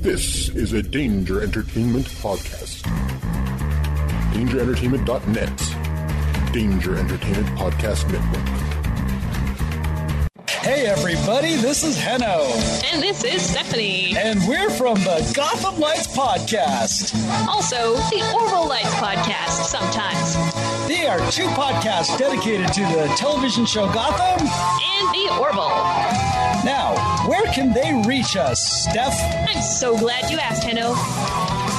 This is a Danger Entertainment podcast. DangerEntertainment.net. Danger Entertainment Podcast Network. Hey everybody, this is Heno. And this is Stephanie. And we're from the Gotham Lights Podcast. Also, the Orville Lights Podcast sometimes. They are two podcasts dedicated to the television show Gotham and the Orville. Now, where can they reach us, Steph? I'm so glad you asked, Heno.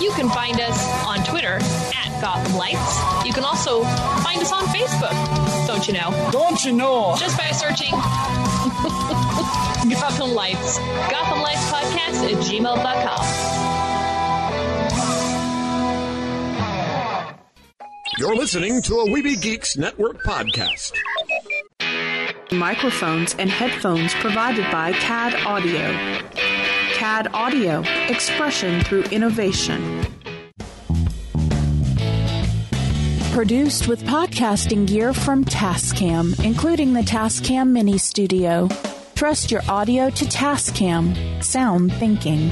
You can find us on Twitter at Gotham Lights. You can also find us on Facebook, don't you know? Don't you know? Just by searching Gotham Lights. Gotham Lights Podcast at gmail.com. You're listening to a Weeby Geeks Network podcast. Microphones and headphones provided by CAD Audio. CAD Audio, expression through innovation. Produced with podcasting gear from Tascam, including the Tascam Mini Studio. Trust your audio to Tascam. Sound thinking.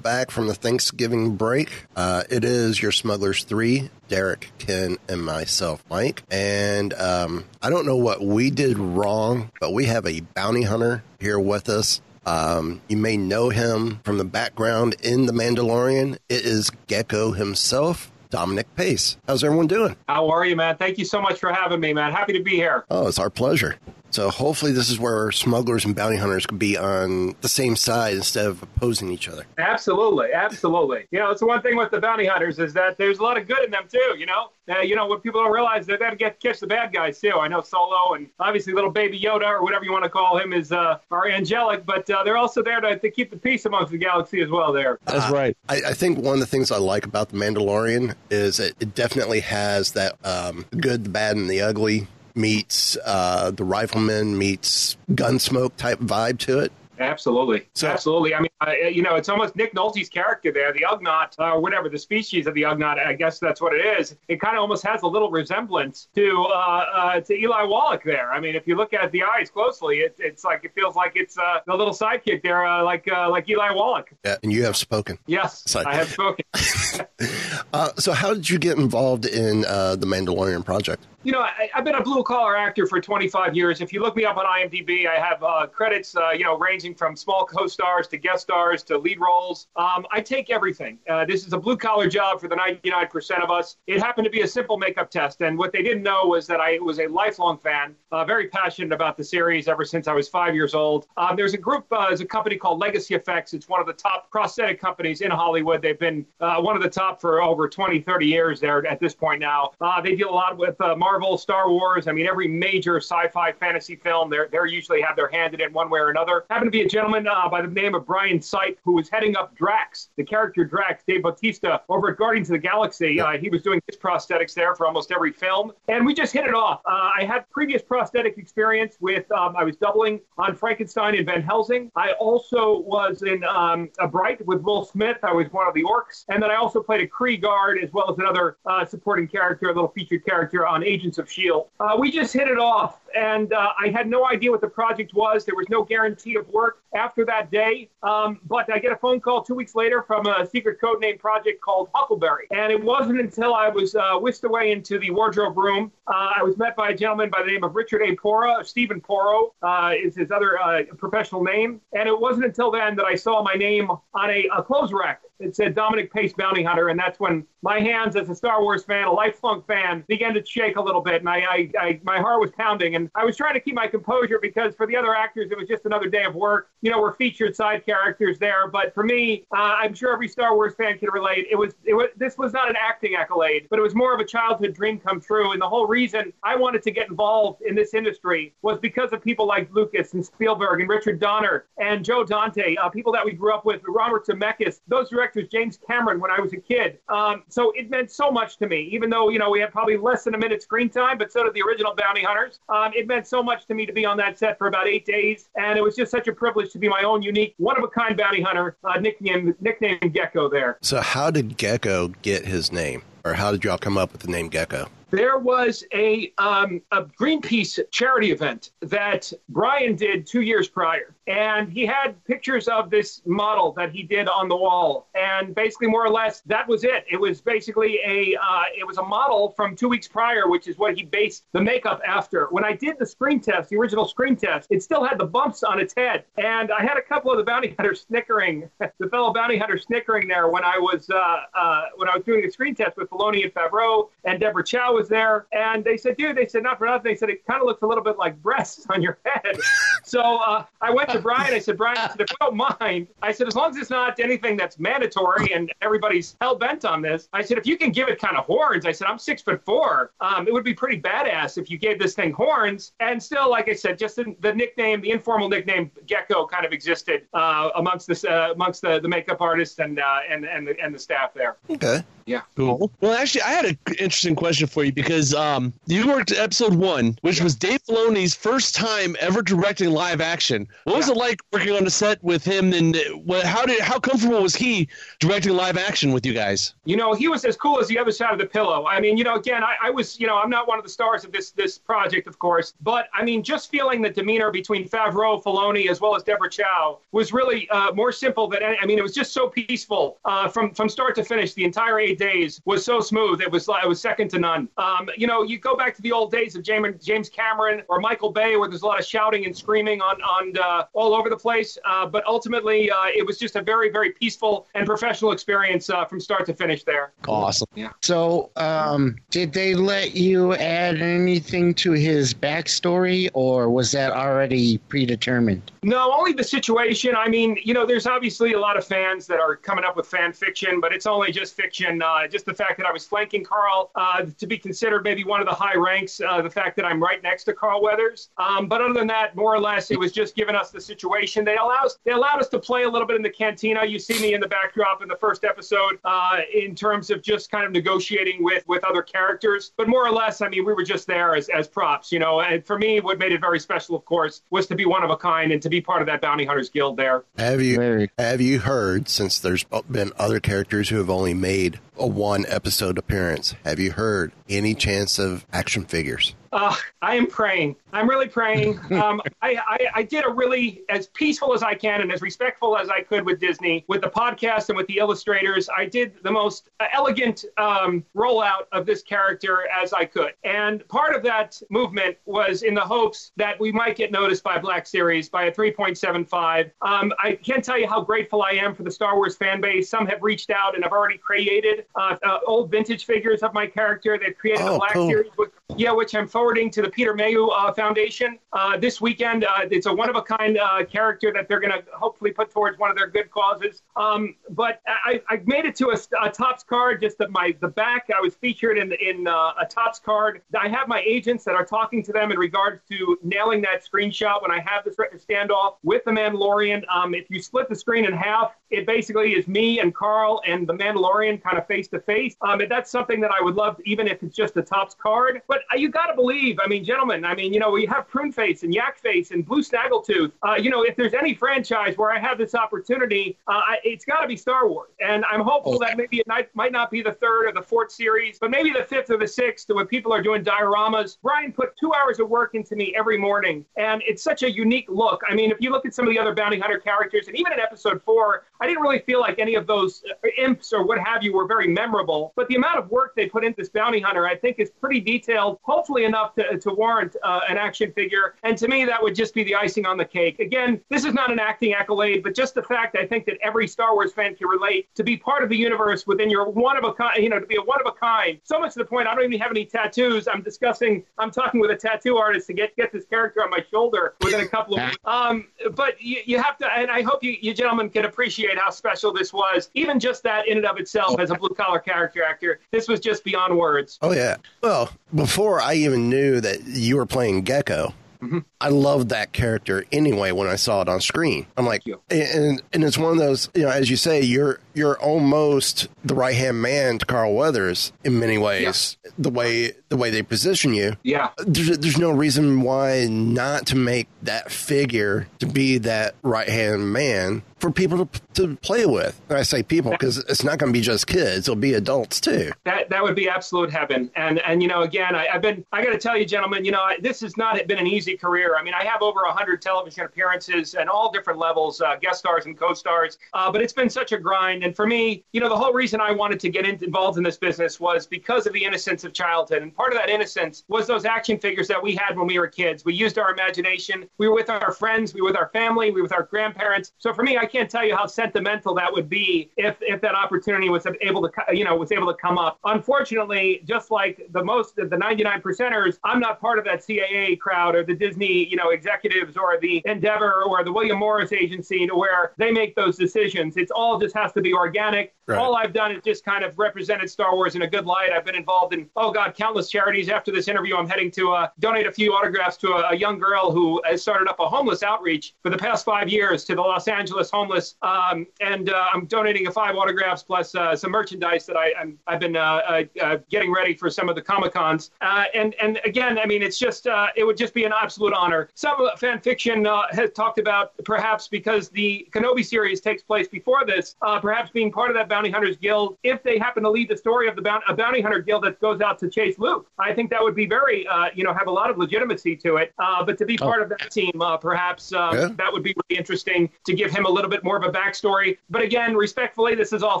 Back from the Thanksgiving break. Uh, it is your Smugglers 3, Derek, Ken, and myself, Mike. And um, I don't know what we did wrong, but we have a bounty hunter here with us. Um, you may know him from the background in The Mandalorian. It is Gecko himself, Dominic Pace. How's everyone doing? How are you, man? Thank you so much for having me, man. Happy to be here. Oh, it's our pleasure. So hopefully this is where smugglers and bounty hunters could be on the same side instead of opposing each other. Absolutely, absolutely. You know, it's the one thing with the bounty hunters is that there's a lot of good in them too. You know, uh, you know what people don't realize that they got to get catch the bad guys too. I know Solo and obviously little baby Yoda or whatever you want to call him is uh, are angelic, but uh, they're also there to, to keep the peace amongst the galaxy as well. There, That's right. I, I think one of the things I like about the Mandalorian is it, it definitely has that um, good, the bad, and the ugly meets uh, the rifleman meets gunsmoke type vibe to it. Absolutely, absolutely. I mean, uh, you know, it's almost Nick Nolte's character there, the Ugnaught, or uh, whatever the species of the Ugnaught. I guess that's what it is. It kind of almost has a little resemblance to uh, uh, to Eli Wallach there. I mean, if you look at the eyes closely, it, it's like it feels like it's uh, the little sidekick there, uh, like like Eli Wallach. Yeah, and you have spoken. Yes, I have spoken. so, how did you get involved in the Mandalorian project? You know, I, have been a blue collar actor for 25 years. If you look me up on IMDb, I have uh, credits, uh, you know, ranging from small co stars to guest stars to lead roles. Um, I take everything. Uh, this is a blue collar job for the 99% of us. It happened to be a simple makeup test. And what they didn't know was that I was a lifelong fan, uh, very passionate about the series ever since I was five years old. Um, there's a group, uh, there's a company called Legacy Effects. It's one of the top prosthetic companies in Hollywood. They've been uh, one of the top for over 20, 30 years there at this point now. they deal a lot with Marvel, Star Wars. I mean, every major sci-fi fantasy film, they're, they're usually have their hand in it one way or another. Happened to be a gentleman uh, by the name of Brian Sipe who was heading up Drax, the character Drax, Dave Bautista, over at Guardians of the Galaxy. Uh, he was doing his prosthetics there for almost every film, and we just hit it off. Uh, I had previous prosthetic experience with, um, I was doubling on Frankenstein and Van Helsing. I also was in um, A Bright with Will Smith. I was one of the orcs, and then I also played a Kree guard as well as another uh, supporting character, a little featured character on Agents of Shield. Uh, we just hit it off, and uh, I had no idea what the project was. There was no guarantee of work after that day. Um, but I get a phone call two weeks later from a secret code name project called Huckleberry. And it wasn't until I was uh, whisked away into the wardrobe room, uh, I was met by a gentleman by the name of Richard A. Pora, Stephen Poro uh, is his other uh, professional name. And it wasn't until then that I saw my name on a, a clothes rack it said Dominic Pace Bounty Hunter, and that's when my hands, as a Star Wars fan, a lifelong fan, began to shake a little bit, and I, I, I, my heart was pounding, and I was trying to keep my composure because for the other actors, it was just another day of work. You know, we're featured side characters there, but for me, uh, I'm sure every Star Wars fan can relate. It was, it was, this was not an acting accolade, but it was more of a childhood dream come true, and the whole reason I wanted to get involved in this industry was because of people like Lucas and Spielberg and Richard Donner and Joe Dante, uh, people that we grew up with, Robert Zemeckis, those directors James Cameron when I was a kid. Um, so it meant so much to me, even though, you know, we had probably less than a minute screen time, but so did the original Bounty Hunters. Um, it meant so much to me to be on that set for about eight days. And it was just such a privilege to be my own unique, one of a kind bounty hunter, uh, nicknamed, nicknamed Gecko there. So, how did Gecko get his name? Or how did y'all come up with the name Gecko? There was a, um, a Greenpeace charity event that Brian did two years prior. And he had pictures of this model that he did on the wall. And basically more or less that was it. It was basically a uh, it was a model from two weeks prior which is what he based the makeup after. When i did the screen test the original screen test it still had the bumps on its head. And i had a couple of the bounty hunters snickering the fellow bounty hunters snickering there when i was uh, uh, when i was doing the screen test with Filoni and Favreau and Deborah Chow was there and they said dude they said not for nothing they said it kind of looks a little bit like breasts on your head so uh, i went to Brian. I said, Brian, I said, if you don't mind, I said, as long as it's not anything that's mandatory and everybody's hell bent on this, I said, if you can give it kind of horns, I said, I'm six foot four. Um, it would be pretty badass if you gave this thing horns. And still, like I said, just the, the nickname, the informal nickname Gecko kind of existed uh, amongst the uh, amongst the, the makeup artists and uh, and and the, and the staff there. Okay. Yeah. Cool. Well, actually, I had an interesting question for you because um, you worked episode one, which yeah. was Dave Filoni's first time ever directing live action. What was yeah. it like working on the set with him? And how did how comfortable was he directing live action with you guys? You know, he was as cool as the other side of the pillow. I mean, you know, again, I, I was, you know, I'm not one of the stars of this this project, of course, but I mean, just feeling the demeanor between Favreau, Filoni, as well as Deborah Chow was really uh, more simple than I mean, it was just so peaceful uh, from from start to finish. The entire eight days was so smooth. It was it was second to none. Um, you know, you go back to the old days of James James Cameron or Michael Bay, where there's a lot of shouting and screaming on on uh, all over the place. Uh, but ultimately, uh, it was just a very very peaceful and professional experience uh, from start to finish. There. Awesome. Yeah. So, um, did they let you add anything to his backstory, or was that already predetermined? No, only the situation. I mean, you know, there's obviously a lot of fans that are coming up with fan fiction, but it's only just fiction. Uh, just the fact that I was flanking Carl uh, to be considered maybe one of the high ranks, uh, the fact that I'm right next to Carl Weathers. Um, but other than that, more or less, it was just giving us the situation. They allowed us, they allowed us to play a little bit in the cantina. You see me in the backdrop in the first episode uh, in terms of just kind of negotiating with with other characters. But more or less, I mean, we were just there as, as props, you know. And for me, what made it very special, of course, was to be one of a kind and to be part of that bounty hunters guild there. Have you have you heard since there's been other characters who have only made a one episode appearance? Have you heard any chance of action figures? Uh, I am praying. I'm really praying. Um, I, I, I, did a really as peaceful as I can and as respectful as I could with Disney, with the podcast and with the illustrators. I did the most elegant um, rollout of this character as I could. And part of that movement was in the hopes that we might get noticed by Black Series by a 3.75. Um, I can't tell you how grateful I am for the Star Wars fan base. Some have reached out and have already created uh, uh, old vintage figures of my character. They've created oh, a Black cool. Series, yeah, which I'm forwarding to the Peter Mayhew uh, Foundation uh, this weekend. Uh, it's a one of a kind uh, character that they're going to hopefully put towards one of their good causes. Um, but I, I, made it to a, a Topps card, just at my the back. I was featured in in a Topps card. I have my agents that are talking to them in regards to nailing that screenshot when I have this standoff with the Mandalorian. Um, if you split the screen in half, it basically is me and Carl and the Mandalorian kind of face to face. Um, and that's something that I would love, even if it's just a Topps card. But you got to believe believe, I mean, gentlemen, I mean, you know, we have Prune Face and Yak Face and Blue Snaggletooth. Uh, you know, if there's any franchise where I have this opportunity, uh, I, it's got to be Star Wars. And I'm hopeful that maybe it might, might not be the third or the fourth series, but maybe the fifth or the sixth when people are doing dioramas. Brian put two hours of work into me every morning, and it's such a unique look. I mean, if you look at some of the other bounty hunter characters, and even in episode four, I didn't really feel like any of those uh, imps or what have you were very memorable. But the amount of work they put into this bounty hunter, I think, is pretty detailed, hopefully enough to, to warrant uh, an action figure. And to me, that would just be the icing on the cake. Again, this is not an acting accolade, but just the fact I think that every Star Wars fan can relate to be part of the universe within your one of a kind, you know, to be a one of a kind. So much to the point, I don't even have any tattoos. I'm discussing, I'm talking with a tattoo artist to get get this character on my shoulder within a couple of weeks. Um, but you, you have to, and I hope you, you gentlemen can appreciate how special this was. Even just that in and of itself, as a blue collar character actor, this was just beyond words. Oh yeah. Well, before I even knew that you were playing Gecko, Mm-hmm. I loved that character anyway when I saw it on screen. I'm like, and and it's one of those, you know, as you say, you're you're almost the right hand man to Carl Weathers in many ways. The way the way they position you, yeah. There's there's no reason why not to make that figure to be that right hand man for people to to play with. And I say people because it's not going to be just kids; it'll be adults too. That that would be absolute heaven. And and you know, again, I, I've been I got to tell you, gentlemen, you know, I, this has not been an easy career. I mean, I have over hundred television appearances and all different levels, uh, guest stars and co-stars. Uh, but it's been such a grind. And for me, you know, the whole reason I wanted to get in, involved in this business was because of the innocence of childhood. And part of that innocence was those action figures that we had when we were kids. We used our imagination. We were with our friends. We were with our family. We were with our grandparents. So for me, I can't tell you how sentimental that would be if if that opportunity was able to you know was able to come up. Unfortunately, just like the most the 99 percenters, I'm not part of that CAA crowd or the Disney you know executives or the Endeavor or the William Morris agency to where they make those decisions. It's all just has to be organic. Right. All I've done is just kind of represented Star Wars in a good light. I've been involved in oh god countless charities. After this interview, I'm heading to uh, donate a few autographs to a, a young girl who has started up a homeless outreach for the past five years to the Los Angeles homeless, um, and uh, I'm donating a five autographs plus uh, some merchandise that I, I'm, I've been uh, uh, uh, getting ready for some of the comic cons. Uh, and and again, I mean, it's just uh, it would just be an absolute honor. Some fan fiction uh, has talked about perhaps because the Kenobi series takes place before this, uh, perhaps being part of that bounty hunters guild if they happen to lead the story of the bounty, a bounty hunter guild that goes out to chase Luke. I think that would be very uh, you know have a lot of legitimacy to it. Uh, but to be part of that team, uh, perhaps uh, Yeah. that would be really interesting to give him a little bit more of a backstory. But again, respectfully, this is all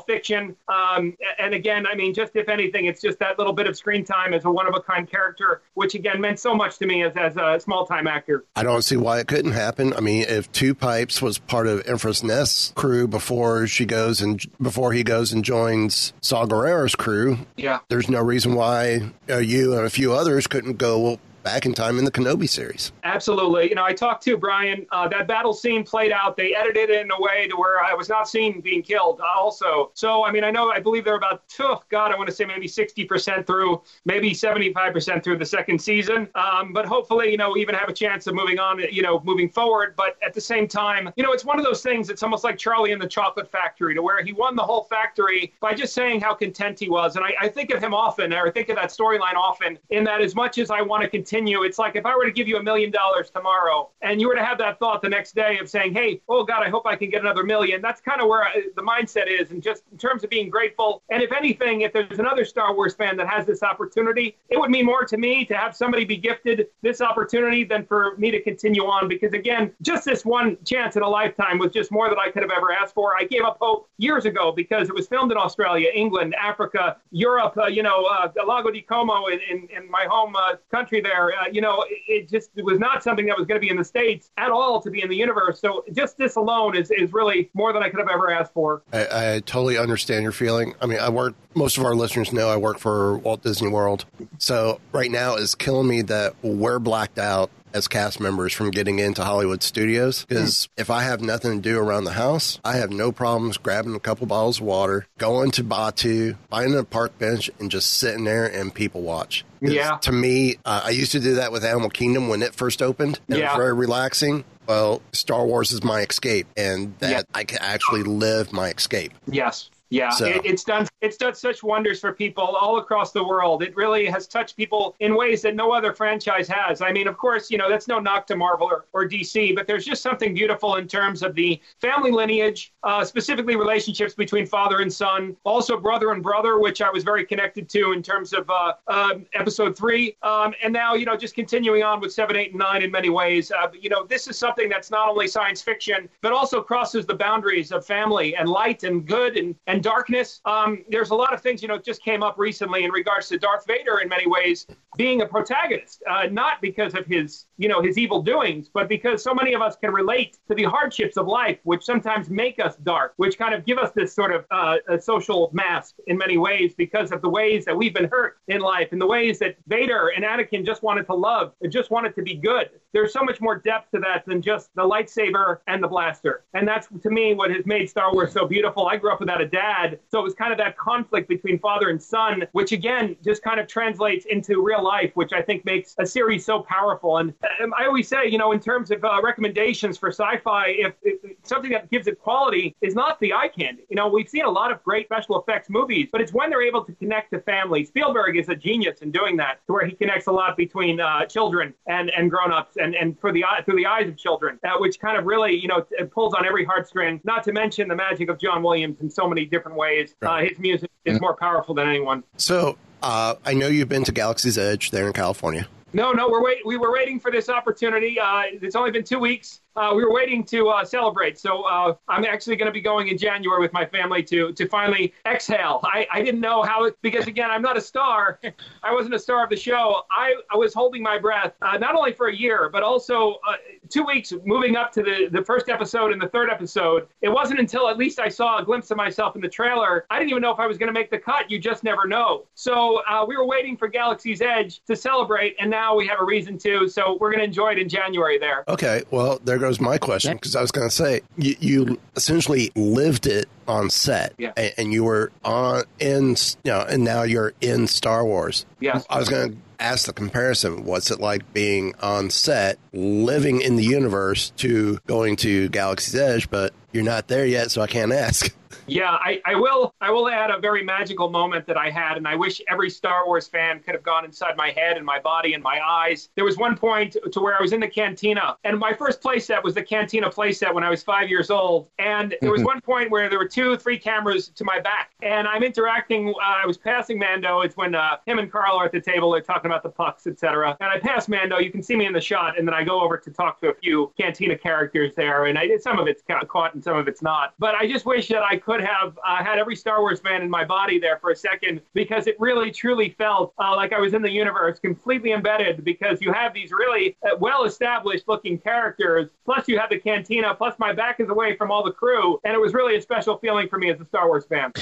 fiction. Um, and again, I mean, just if anything, it's just that little bit of screen time as a one of a kind character, which again meant so much to me as, as a small time actor. I don't see why it couldn't happen. I mean, if Two Pipes was part of Enfys Nest's crew before she goes and before he goes and joins Saw Gerrera's crew, Yeah. there's no reason why uh, you and a few others couldn't go back in time in the Kenobi series. Absolutely. You know, I talked to Brian. Uh, that battle scene played out. They edited it in a way to where I was not seen being killed. Uh, also, so I mean, I know I believe they're about oh, God, I want to say maybe sixty percent through, maybe seventy-five percent through the second season. Um, but hopefully, you know, even have a chance of moving on. You know, moving forward. But at the same time, you know, it's one of those things. It's almost like Charlie in the Chocolate Factory, to where he won the whole factory by just saying how content he was. And I, I think of him often, or I think of that storyline often, in that as much as I want to continue, it's like if I were to give you a million dollars tomorrow and you were to have that thought the next day of saying, hey, oh God, I hope I can get another million. That's kind of where I, the mindset is. And just in terms of being grateful. And if anything, if there's another Star Wars fan that has this opportunity, it would mean more to me to have somebody be gifted this opportunity than for me to continue on. Because again, just this one chance in a lifetime was just more than I could have ever asked for. I gave up hope years ago because it was filmed in Australia, England, Africa, Europe, uh, you know, uh, Lago di Como in, in, in my home uh, country there. Uh, you know, it, it just it was not something that was going to be in the States at all to be in the universe. So just this alone is, is really more than I could have ever asked for. I, I totally understand your feeling. I mean, I work. Most of our listeners know I work for Walt Disney World, so right now it's killing me that we're blacked out as cast members from getting into Hollywood studios. Because if I have nothing to do around the house, I have no problems grabbing a couple bottles of water, going to Batuu, finding a park bench, and just sitting there and people watch. Yeah. To me, uh, I used to do that with Animal Kingdom when it first opened. and It Yeah. was very relaxing. Well, Star Wars is my escape, and that Yeah. I can actually live my escape. Yes. Yeah, So- it, it's done. It's done such wonders for people all across the world. It really has touched people in ways that no other franchise has. I mean, of course, you know that's no knock to Marvel or, or DC, but there's just something beautiful in terms of the family lineage, uh, specifically relationships between father and son, also brother and brother, which I was very connected to in terms of uh, um episode three, um, and now you know just continuing on with seven, eight, and nine in many ways. Uh, but, you know, this is something that's not only science fiction, but also crosses the boundaries of family and light and good and, and darkness. Um, there's a lot of things, you know, just came up recently in regards to Darth Vader in many ways being a protagonist, uh, not because of his, you know, his evil doings, but because so many of us can relate to the hardships of life, which sometimes make us dark, which kind of give us this sort of uh, social mask in many ways because of the ways that we've been hurt in life and the ways that Vader and Anakin just wanted to love and just wanted to be good. There's so much more depth to that than just the lightsaber and the blaster. And that's to me what has made Star Wars so beautiful. I grew up without a dad, so it was kind of that conflict between father and son, which again just kind of translates into real life, which I think makes a series so powerful. And um, I always say, you know, in terms of uh, recommendations for sci-fi, if, if something that gives it quality is not the eye candy. You know, we've seen a lot of great special effects movies, but it's when they're able to connect to family. Spielberg is a genius in doing that, to where he connects a lot between uh, children and and grown-ups, and and for the through the eyes of children, uh, which kind of really, you know, pulls on every heartstring. Not to mention the magic of John Williams in so many different ways. Uh, his music is more powerful than anyone. So uh, I know you've been to Galaxy's Edge there in California. No, no, we're wait. We were waiting for this opportunity. Uh, it's only been two weeks. Uh, we were waiting to uh, celebrate. So uh, I'm actually going to be going in January with my family to to finally exhale. I, I didn't know how it because again I'm not a star. I wasn't a star of the show. I, I was holding my breath uh, not only for a year but also uh, two weeks moving up to the the first episode and the third episode. It wasn't until at least I saw a glimpse of myself in the trailer. I didn't even know if I was going to make the cut. You just never know. So uh, we were waiting for Galaxy's Edge to celebrate, and now we have a reason to. So we're going to enjoy it in January there. Okay, well, there goes my question because I was going to say you, you essentially lived it on set, Yeah. and, and you were on in you know, and now you're in Star Wars. Yes. I was going to ask the comparison. What's it like being on set, living in the universe, to going to Galaxy's Edge? But you're not there yet, so I can't ask. Yeah, I, I will. I will add a very magical moment that I had, and I wish every Star Wars fan could have gone inside my head and my body and my eyes. There was one point to where I was in the cantina, and my first playset was the cantina playset when I was five years old. And there was one point where there were two, three cameras to my back, and I'm interacting. Uh, I was passing Mando. It's when uh, him and Carl are at the table. They're talking about the pucks, etc. And I pass Mando. You can see me in the shot, and then I go over to talk to a few cantina characters there, and I, some of it's ca- caught and some of it's not. But I just wish that I could have uh, had every Star Wars fan in my body there for a second because it really truly felt uh, like I was in the universe, completely embedded. Because you have these really uh, well-established looking characters, plus you have the cantina, plus my back is away from all the crew, and it was really a special feeling for me as a Star Wars fan.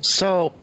So,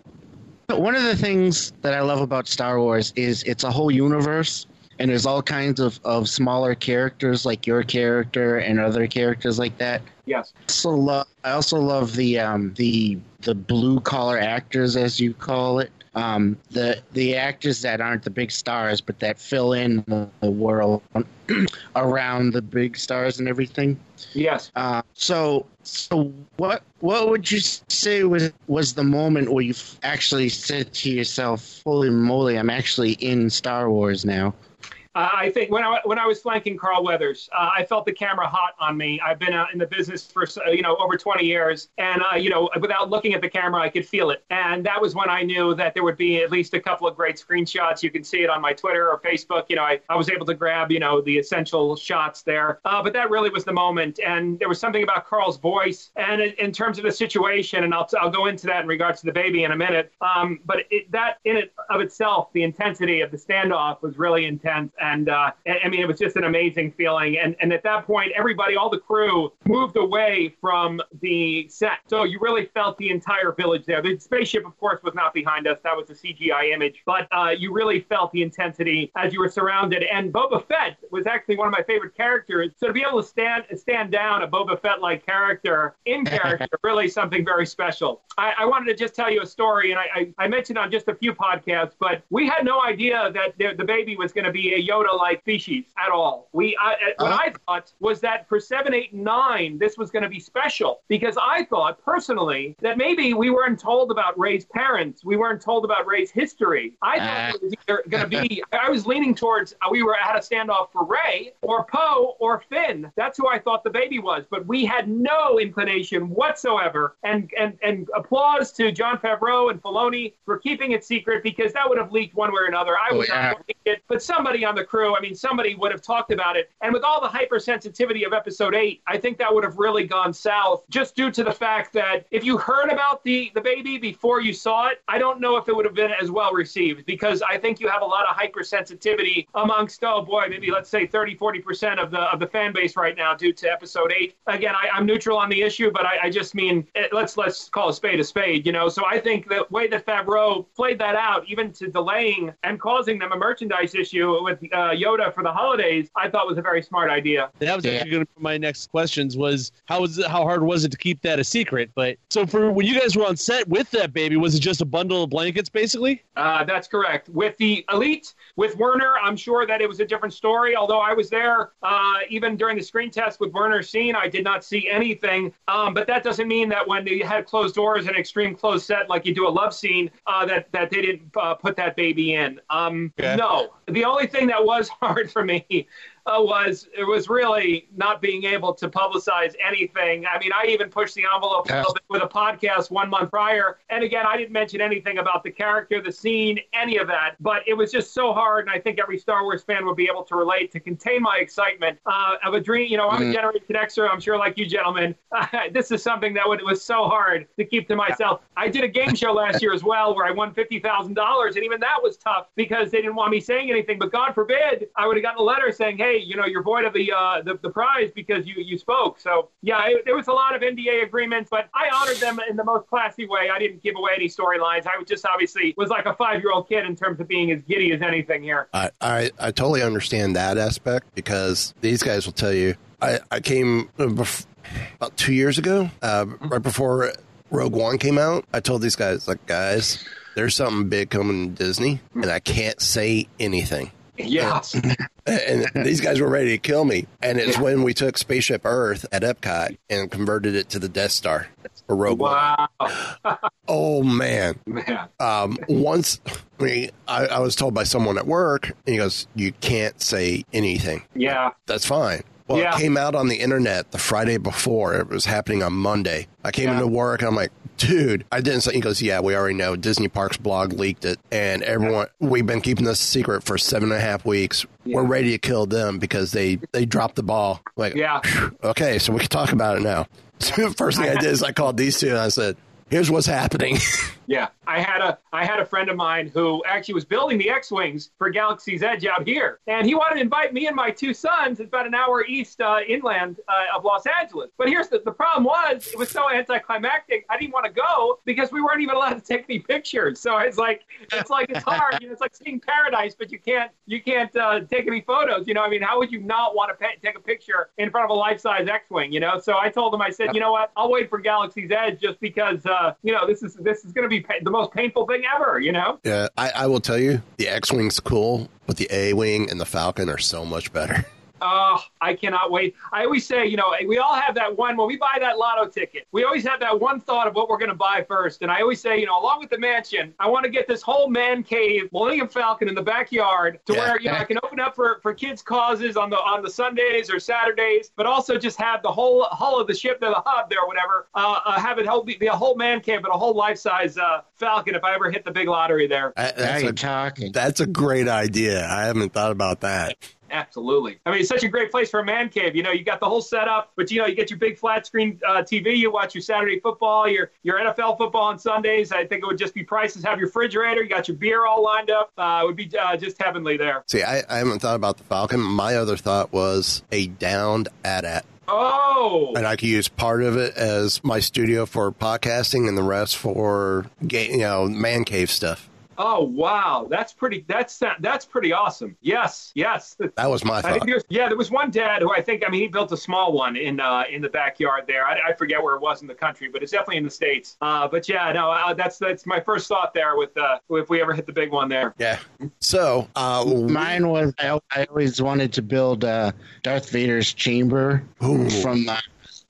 one of the things that I love about Star Wars is it's a whole universe, and there's all kinds of, of smaller characters like your character and other characters like that. Yes. Also love, I also love the um, the the blue collar actors, as you call it. Um, the the actors that aren't the big stars, but that fill in the, the world around the big stars and everything. Yes. Uh, so, so what what would you say was was the moment where you actually said to yourself, "Holy moly, I'm actually in Star Wars now"? I think when I when I was flanking Carl Weathers, uh, I felt the camera hot on me. I've been uh, in the business for uh, you know over 20 years, and uh, you know without looking at the camera, I could feel it. And that was when I knew that there would be at least a couple of great screenshots. You can see it on my Twitter or Facebook. You know, I, I was able to grab you know the essential shots there. Uh, but that really was the moment, and there was something about Carl's voice, and in, in terms of the situation, and I'll I'll go into that in regards to the baby in a minute. Um, but it, that in it of itself, the intensity of the standoff was really intense. Uh, I mean, it was just an amazing feeling. And, and at that point, everybody, all the crew moved away from the set. So you really felt the entire village there. The spaceship, of course, was not behind us. That was a CGI image. But uh, you really felt the intensity as you were surrounded. And Boba Fett was actually one of my favorite characters. So to be able to stand stand down a Boba Fett like character in character, really something very special. I, I wanted to just tell you a story, and I, I, I mentioned on just a few podcasts, but we had no idea that the, the baby was going to be a Yoda-like species at all. We, I, uh, what I thought was that for 7, 8, 9, this was going to be special because I thought personally that maybe we weren't told about Rey's parents, we weren't told about Rey's history. I thought it was either going to be. I was leaning towards uh, we were at a standoff for Rey or Poe or Finn. That's who I thought the baby was, but we had no inclination whatsoever. And and and applause to Jon Favreau and Filoni for keeping it secret because that would have leaked one way or another. I Oh, would yeah. not it, but somebody on the crew, I mean, somebody would have talked about it. And with all the hypersensitivity of episode eight, I think that would have really gone south just due to the fact that if you heard about the, the baby before you saw it, I don't know if it would have been as well received because I think you have a lot of hypersensitivity amongst, oh boy, maybe let's say 30, 40% of the, of the fan base right now due to episode eight. Again, I, I'm neutral on the issue, but I, I just mean, eh, let's, let's call a spade a spade, you know? So I think the way that Favreau played that out, even to delaying and causing them a merchandise issue with uh, Yoda for the holidays, I thought was a very smart idea. That was actually going to be my next questions was how was it, how hard was it to keep that a secret? But so for when you guys were on set with that baby, was it just a bundle of blankets basically? Uh, that's correct. With the elite, with Werner, I'm sure that it was a different story. Although I was there, uh, even during the screen test with Werner's scene, I did not see anything. Um, but that doesn't mean that when they had closed doors and extreme closed set, like you do a love scene, uh, that that they didn't uh, put that baby in. Um, Okay. No, the only thing that was hard for me uh, was it was really not being able to publicize anything. I mean, I even pushed the envelope a little bit with a podcast one month prior, and again, I didn't mention anything about the character, the scene, any of that. But it was just so hard, and I think every Star Wars fan would be able to relate to contain my excitement uh, of a dream. You know, I'm a Mm. Generation Xer. I'm sure, like you gentlemen, this is something that would, was so hard to keep to myself. I did a game show last year as well, where I won fifty thousand dollars, and even that was tough because they didn't want me saying anything. But God forbid, I would have gotten a letter saying, "Hey, you know, you're void of the uh, the, the prize because you you spoke." So yeah, it, there was a lot of NDA agreements, but I honored them in the most classy way. I didn't give away any storylines. I was just obviously was like a five year old kid in terms of being as giddy as anything here. I, I, I totally understand that aspect because these guys will tell you. I, I came uh, about two years ago, uh, right before Rogue One came out. I told these guys, like, guys, there's something big coming to Disney, and I can't say anything. Yeah. And these guys were ready to kill me. And it's when we took Spaceship Earth at Epcot and converted it to the Death Star for Rogue One. Wow. Oh, man. Man. um, once I, mean, I, I was told by someone at work, and he goes, "You can't say anything." Yeah. That's fine. Well, Yeah. it came out on the internet the Friday before. It was happening on Monday. I came Yeah. into work. I'm like, dude, I didn't say. He goes, yeah, we already know. Disney Parks blog leaked it, and everyone. We've been keeping this secret for seven and a half weeks. We're ready to kill them because they they dropped the ball. Like, Yeah. okay, so we can talk about it now. So the first thing I did is I called these two and I said, "Here's what's happening." Yeah, I had a I had a friend of mine who actually was building the X-wings for Galaxy's Edge out here, and he wanted to invite me and my two sons. It's about an hour east uh, inland uh, of Los Angeles. But here's the the problem was it was so anticlimactic. I didn't want to go because we weren't even allowed to take any pictures. So it's like it's like it's hard. You know, it's like seeing paradise, but you can't you can't uh, take any photos. You know, I mean, how would you not want to pa- take a picture in front of a life size X-wing? You know, so I told him I said, you know what, I'll wait for Galaxy's Edge just because uh, you know this is this is going to be pa- the most painful thing ever. You know. Yeah, I, I will tell you, the X Wing's cool, but the A Wing and the Falcon are so much better. Oh, I cannot wait. I always say, you know, we all have that one when we buy that lotto ticket. We always have that one thought of what we're going to buy first. And I always say, you know, along with the mansion, I want to get this whole man cave, Millennium Falcon in the backyard to Yeah. where, you know, I can open up for, for kids' causes on the on the Sundays or Saturdays, but also just have the whole hull of the ship there, the hub there, or whatever. Uh, uh, have it whole, be a whole man cave, but a whole life size uh, Falcon if I ever hit the big lottery there. I- That's you're a, talking. that's a great idea. I haven't thought about that. Absolutely. I mean, it's such a great place for a man cave. You know, you got the whole setup, but you know, you get your big flat screen uh, TV. You watch your Saturday football, your your NFL football on Sundays. I think it would just be prices. Have your refrigerator. You got your beer all lined up. Uh, it would be uh, just heavenly there. See, I, I haven't thought about the Falcon. My other thought was a downed AT-AT. Oh, And I could use part of it as my studio for podcasting and the rest for, ga- you know, man cave stuff. Oh wow, that's pretty. That's that's pretty awesome. Yes, yes. That was my I thought. think yeah, there was one dad who I think I mean he built a small one in uh, in the backyard there. I, I forget where it was in the country, but it's definitely in the states. Uh, but yeah, no, uh, that's that's my first thought there with uh, if we ever hit the big one there. Yeah. So uh, Mine was I, I always wanted to build uh, Darth Vader's chamber Ooh. from the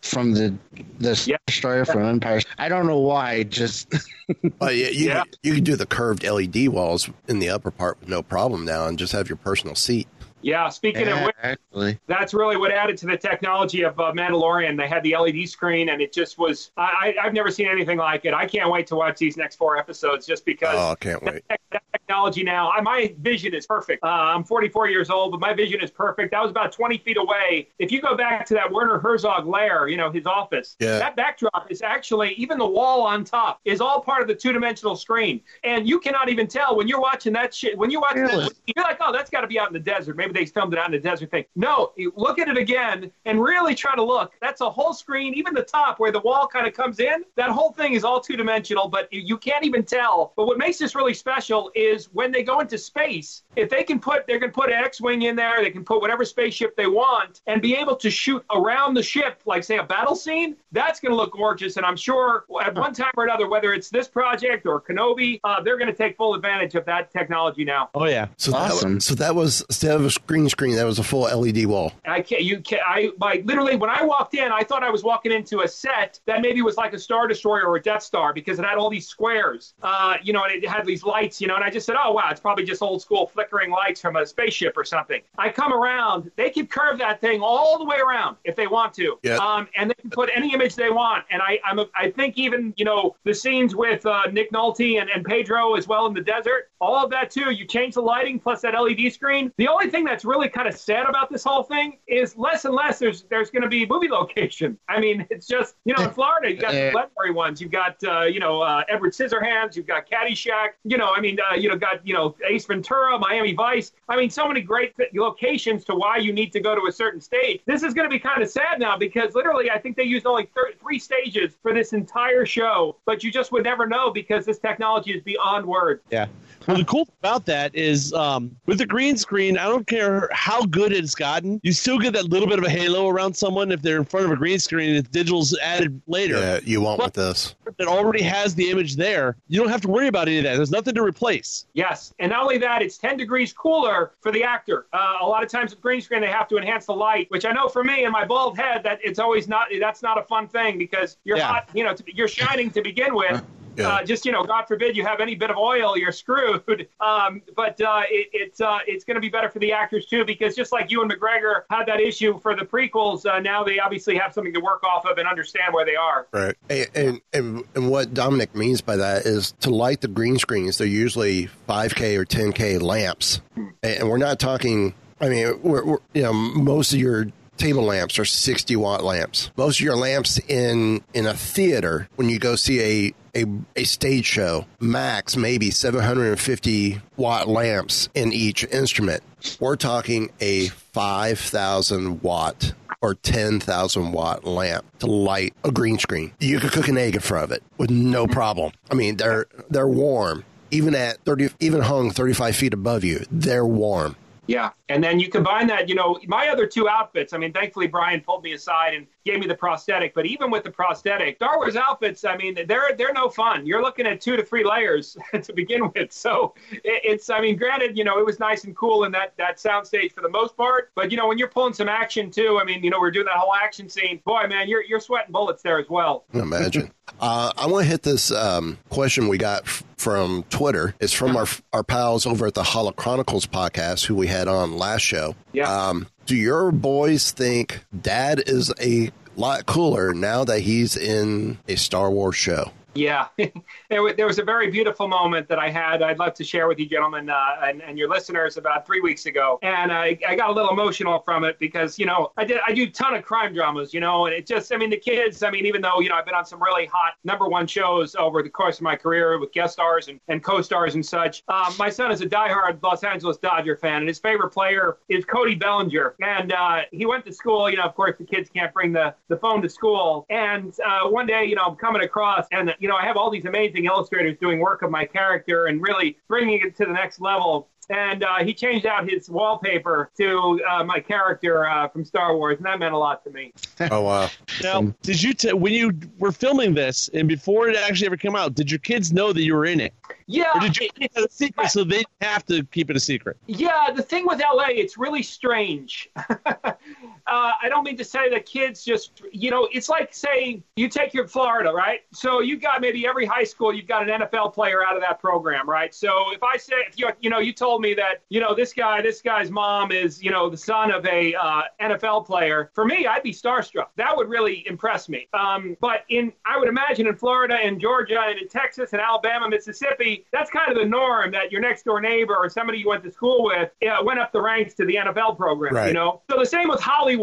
from the the Yeah. destroyer from Empire. I don't know why. Just uh, yeah, you, Yeah. you can do the curved LED walls in the upper part with no problem now, and just have your personal seat. Yeah, speaking of which, actually. that's really what added to the technology of uh, Mandalorian. They had the LED screen, and it just was. I, I've never seen anything like it. I can't wait to watch these next four episodes, just because Oh, I can't wait. that, that technology now. I, my vision is perfect. Uh, I'm 44 years old, but my vision is perfect. That was about 20 feet away. If you go back to that Werner Herzog lair, you know his office. Yeah. That backdrop is actually even the wall on top is all part of the two-dimensional screen, and you cannot even tell when you're watching that shit. When you watch Really? that, you're like, oh, that's got to be out in the desert. Maybe they filmed it out in the desert thing. No, you look at it again and really try to look. That's a whole screen, even the top where the wall kind of comes in. That whole thing is all two dimensional, but you can't even tell. But what makes this really special is when they go into space, if they can put, they can put an X-wing in there, they can put whatever spaceship they want, and be able to shoot around the ship, like say a battle scene. That's going to look gorgeous, and I'm sure at one time or another, whether it's this project or Kenobi, uh, they're going to take full advantage of that technology now. Oh yeah. So Awesome. That, so that was instead of green screen, that was a full LED wall. I can't. You can't. I like literally when I walked in, I thought I was walking into a set that maybe was like a Star Destroyer or a Death Star because it had all these squares, uh, you know, and it had these lights, you know. And I just said, oh wow, it's probably just old school flickering lights from a spaceship or something. I come around, they can curve that thing all the way around if they want to, Yeah. um, and they can put any image they want. And I, I'm, a, I think even you know the scenes with uh, Nick Nolte and, and Pedro as well in the desert, all of that too. You change the lighting plus that LED screen. The only thing that's really kind of sad about this whole thing is less and less there's there's going to be movie location. I mean, it's just you know in Florida you got the legendary ones. You've got uh, you know uh, Edward Scissorhands. You've got Caddyshack. You know, I mean, uh, you know, got you know Ace Ventura, Miami Vice. I mean, so many great locations to why you need to go to a certain stage. This is going to be kind of sad now because literally I think they used only thir- three stages for this entire show, but you just would never know because this technology is beyond words. Yeah. Well, the cool thing about that is um, with the green screen, I don't care how good it's gotten, you still get that little bit of a halo around someone if they're in front of a green screen and the digital's added later. Yeah, you won't with this. It already has the image there. You don't have to worry about any of that. There's nothing to replace. Yes, and not only that, it's 10 degrees cooler for the actor. Uh, a lot of times with green screen, they have to enhance the light, which I know for me and my bald head that it's always not. That's not a fun thing because you're Yeah. hot. You know, to, you're shining to begin with. Yeah. Uh, just you know, God forbid you have any bit of oil, you're screwed. Um, but uh, it, it's uh, it's going to be better for the actors too, because just like Ewan McGregor had that issue for the prequels, uh, now they obviously have something to work off of and understand where they are. Right. And, and and and what Dominic means by that is to light the green screens. They're usually 5K or 10K lamps, and we're not talking. I mean, we're, we're you know most of your table lamps are 60 watt lamps. Most of your lamps in in a theater when you go see a a, a stage show, max maybe 750 watt lamps in each instrument. We're talking a 5,000 watt or 10,000 watt lamp to light a green screen. You could cook an egg in front of it with no problem. I mean, they're they're warm. Even at 30 even hung 35 feet above you, they're warm. Yeah. And then you combine that, you know, my other two outfits. I mean, thankfully, Brian pulled me aside and gave me the prosthetic. But even with the prosthetic, Star Wars outfits, I mean, they're they're no fun. You're looking at two to three layers to begin with. So it, it's, I mean, granted, you know, it was nice and cool in that that soundstage for the most part. But you know, when you're pulling some action too, I mean, you know, we're doing that whole action scene. Boy, man, you're you're sweating bullets there as well. Imagine. uh, I want to hit this um, question we got f- from Twitter. It's from our our pals over at the Holo Chronicles podcast, who we had on last show. Yeah. Um, do your boys think Dad is a lot cooler now that he's in a Star Wars show? Yeah, there, there was a very beautiful moment that I had. I'd love to share with you, gentlemen, uh, and, and your listeners about three weeks ago, and I, I got a little emotional from it because you know I did I do a ton of crime dramas, you know, and it just I mean the kids. I mean even though you know I've been on some really hot number one shows over the course of my career with guest stars and, and co-stars and such. Um, my son is a diehard Los Angeles Dodger fan, and his favorite player is Cody Bellinger, and uh, he went to school. You know, of course the kids can't bring the the phone to school, and uh, one day you know I'm coming across and you you know, I have all these amazing illustrators doing work of my character and really bringing it to the next level and uh, he changed out his wallpaper to uh, my character uh, from Star Wars, and that meant a lot to me. Oh wow! Now, did you t- when you were filming this and before it actually ever came out? Did your kids know that you were in it? Yeah, or did you keep it a secret so they have to keep it a secret? Yeah, the thing with LA, it's really strange. uh, I don't mean to say that kids just, you know, it's like saying you take your Florida, right? So you've got maybe every high school, you've got an NFL player out of that program, right? So if I say, if you, you know, you told me that, you know, this guy, this guy's mom is, you know, the son of a uh, NFL player, for me, I'd be starstruck. That would really impress me. Um, but in, I would imagine in Florida and Georgia and in Texas and Alabama, Mississippi, that's kind of the norm that your next door neighbor or somebody you went to school with uh, went up the ranks to the NFL program, Right. you know? So the same with Hollywood.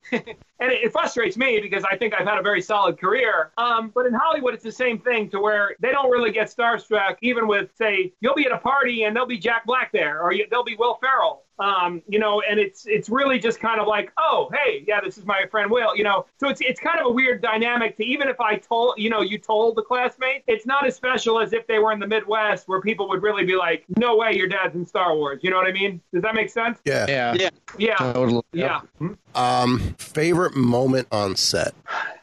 and it, it frustrates me because I think I've had a very solid career. Um, but in Hollywood, it's the same thing to where they don't really get starstruck, even with, say, you'll be at a party and there'll be Jack Black there, or you, there'll be Will Ferrell. Um, you know, and it's it's really just kind of like, oh, hey, yeah, this is my friend Will, you know. So it's it's kind of a weird dynamic to even if I told, you know, you told the classmate, it's not as special as if they were in the Midwest where people would really be like, no way, your dad's in Star Wars. You know what I mean? Does that make sense? Yeah. Yeah. Yeah. Yeah. Totally. Yeah. Hmm? Um, favorite moment on set.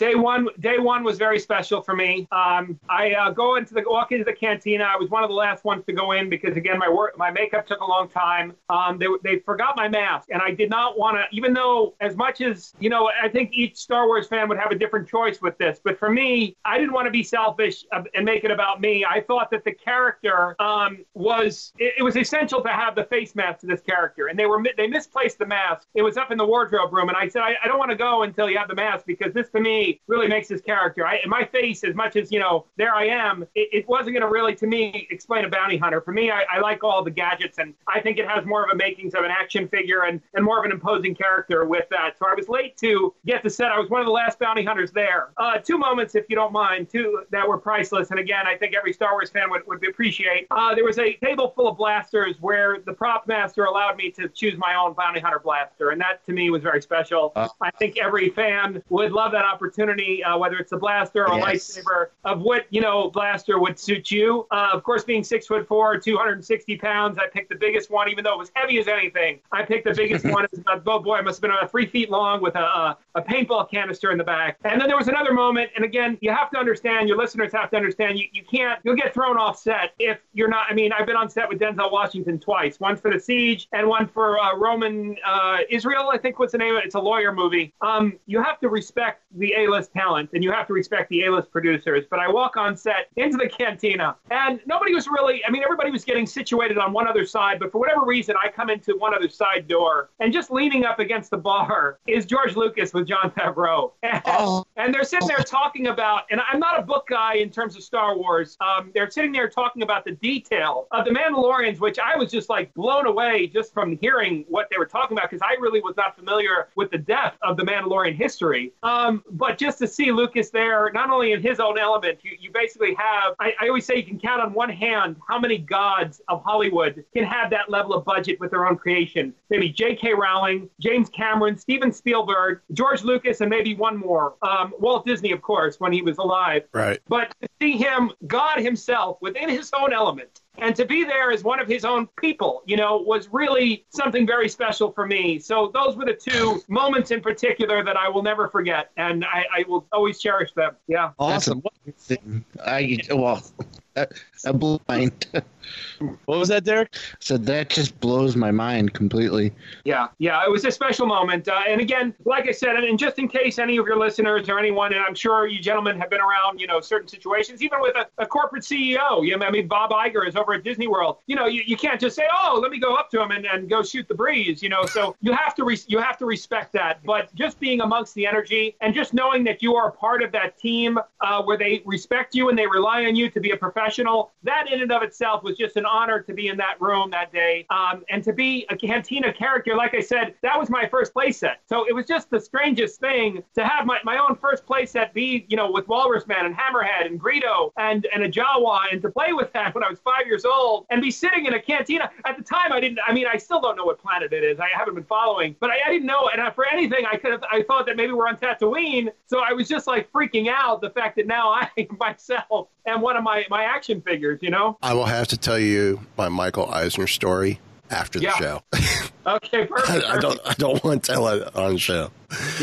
Day one, day one was very special for me. Um, I uh, go into the walk into the cantina. I was one of the last ones to go in because again, my work, my makeup took a long time. Um, they they forgot my mask, and I did not want to. Even though, as much as you know, I think each Star Wars fan would have a different choice with this. But for me, I didn't want to be selfish and make it about me. I thought that the character um, was it, it was essential to have the face mask to this character, and they were they misplaced the mask. It was up in the wardrobe room, and I said I, I don't want to go until you have the mask because this to me really makes this character. I, my face, as much as you know, there I am. It, it wasn't going to really, to me, explain a bounty hunter. For me, I, I like all the gadgets, and I think it has more of a makings of an action figure and, and more of an imposing character with that. So I was late to get the set. I was one of the last bounty hunters there. Uh, two moments, if you don't mind, two that were priceless. And again, I think every Star Wars fan would, would appreciate. Uh, there was a table full of blasters where the prop master allowed me to choose my own bounty hunter blaster, and that to me was very special. I think every fan would love that opportunity, uh, whether it's a blaster or a lightsaber, of what you know blaster would suit you. Uh, of course, being six foot four, 260 pounds, I picked the biggest one, even though it was heavy as anything. I picked the biggest one. It was about, oh boy, it must have been about three feet long with a, a, a paintball canister in the back. And then there was another moment, and again, you have to understand, your listeners have to understand, you, you can't, you'll get thrown off set if you're not. I mean, I've been on set with Denzel Washington twice, one for The Siege and one for uh, Roman uh, Israel, I think was the name of it. It's a lawyer movie. Um, you have to respect the A-list talent and you have to respect the A-list producers. But I walk on set into the cantina, and nobody was really. I mean, everybody was getting situated on one other side, but for whatever reason, I come into one other side door, and just leaning up against the bar is George Lucas with Jon Favreau, and, Oh. and they're sitting there talking about. And I'm not a book guy in terms of Star Wars. Um, they're sitting there talking about the detail of the Mandalorians, which I was just like blown away just from hearing what they were talking about because I really was not familiar with the depth of the Mandalorian history. Um, but just to see Lucas there, not only in his own element, you, you basically have, I, I always say you can count on one hand how many gods of Hollywood can have that level of budget with their own creation. Maybe J.K. Rowling, James Cameron, Steven Spielberg, George Lucas, and maybe one more. Um, Walt Disney, of course, when he was alive. Right. But to see him, God himself, within his own element, and to be there as one of his own people, you know, was really something very special for me. So those were the two moments in particular that I will never forget, and I, I will always cherish them. Yeah. Awesome. What, I well, a blind. what was that, Derek? So that just blows my mind completely. Yeah, yeah, it was a special moment. Uh, and again, like I said, and, and just in case any of your listeners or anyone, and I'm sure you gentlemen have been around, you know, certain situations, even with a, a corporate CEO. You know, I mean, Bob Iger is over at Disney World. You know, you, you can't just say, oh, let me go up to him and, and go shoot the breeze. You know, so you have to re- you have to respect that. But just being amongst the energy and just knowing that you are part of that team uh, where they respect you and they rely on you to be a professional, that in and of itself was was just an honor to be in that room that day um, and to be a Cantina character. Like I said, that was my first playset. So it was just the strangest thing to have my, my own first playset be, you know, with Walrus Man and Hammerhead and Greedo and, and a Jawa and to play with that when I was five years old and be sitting in a cantina. At the time, I didn't, I mean, I still don't know what planet it is. I haven't been following, but I, I didn't know. And for anything, I could have, I thought that maybe we're on Tatooine. So I was just like freaking out the fact that now I myself am one of my, my action figures, you know? I will have to tell you my Michael Eisner story after the Yeah. show. Okay, perfect. I, I don't. I don't want to tell it on the show.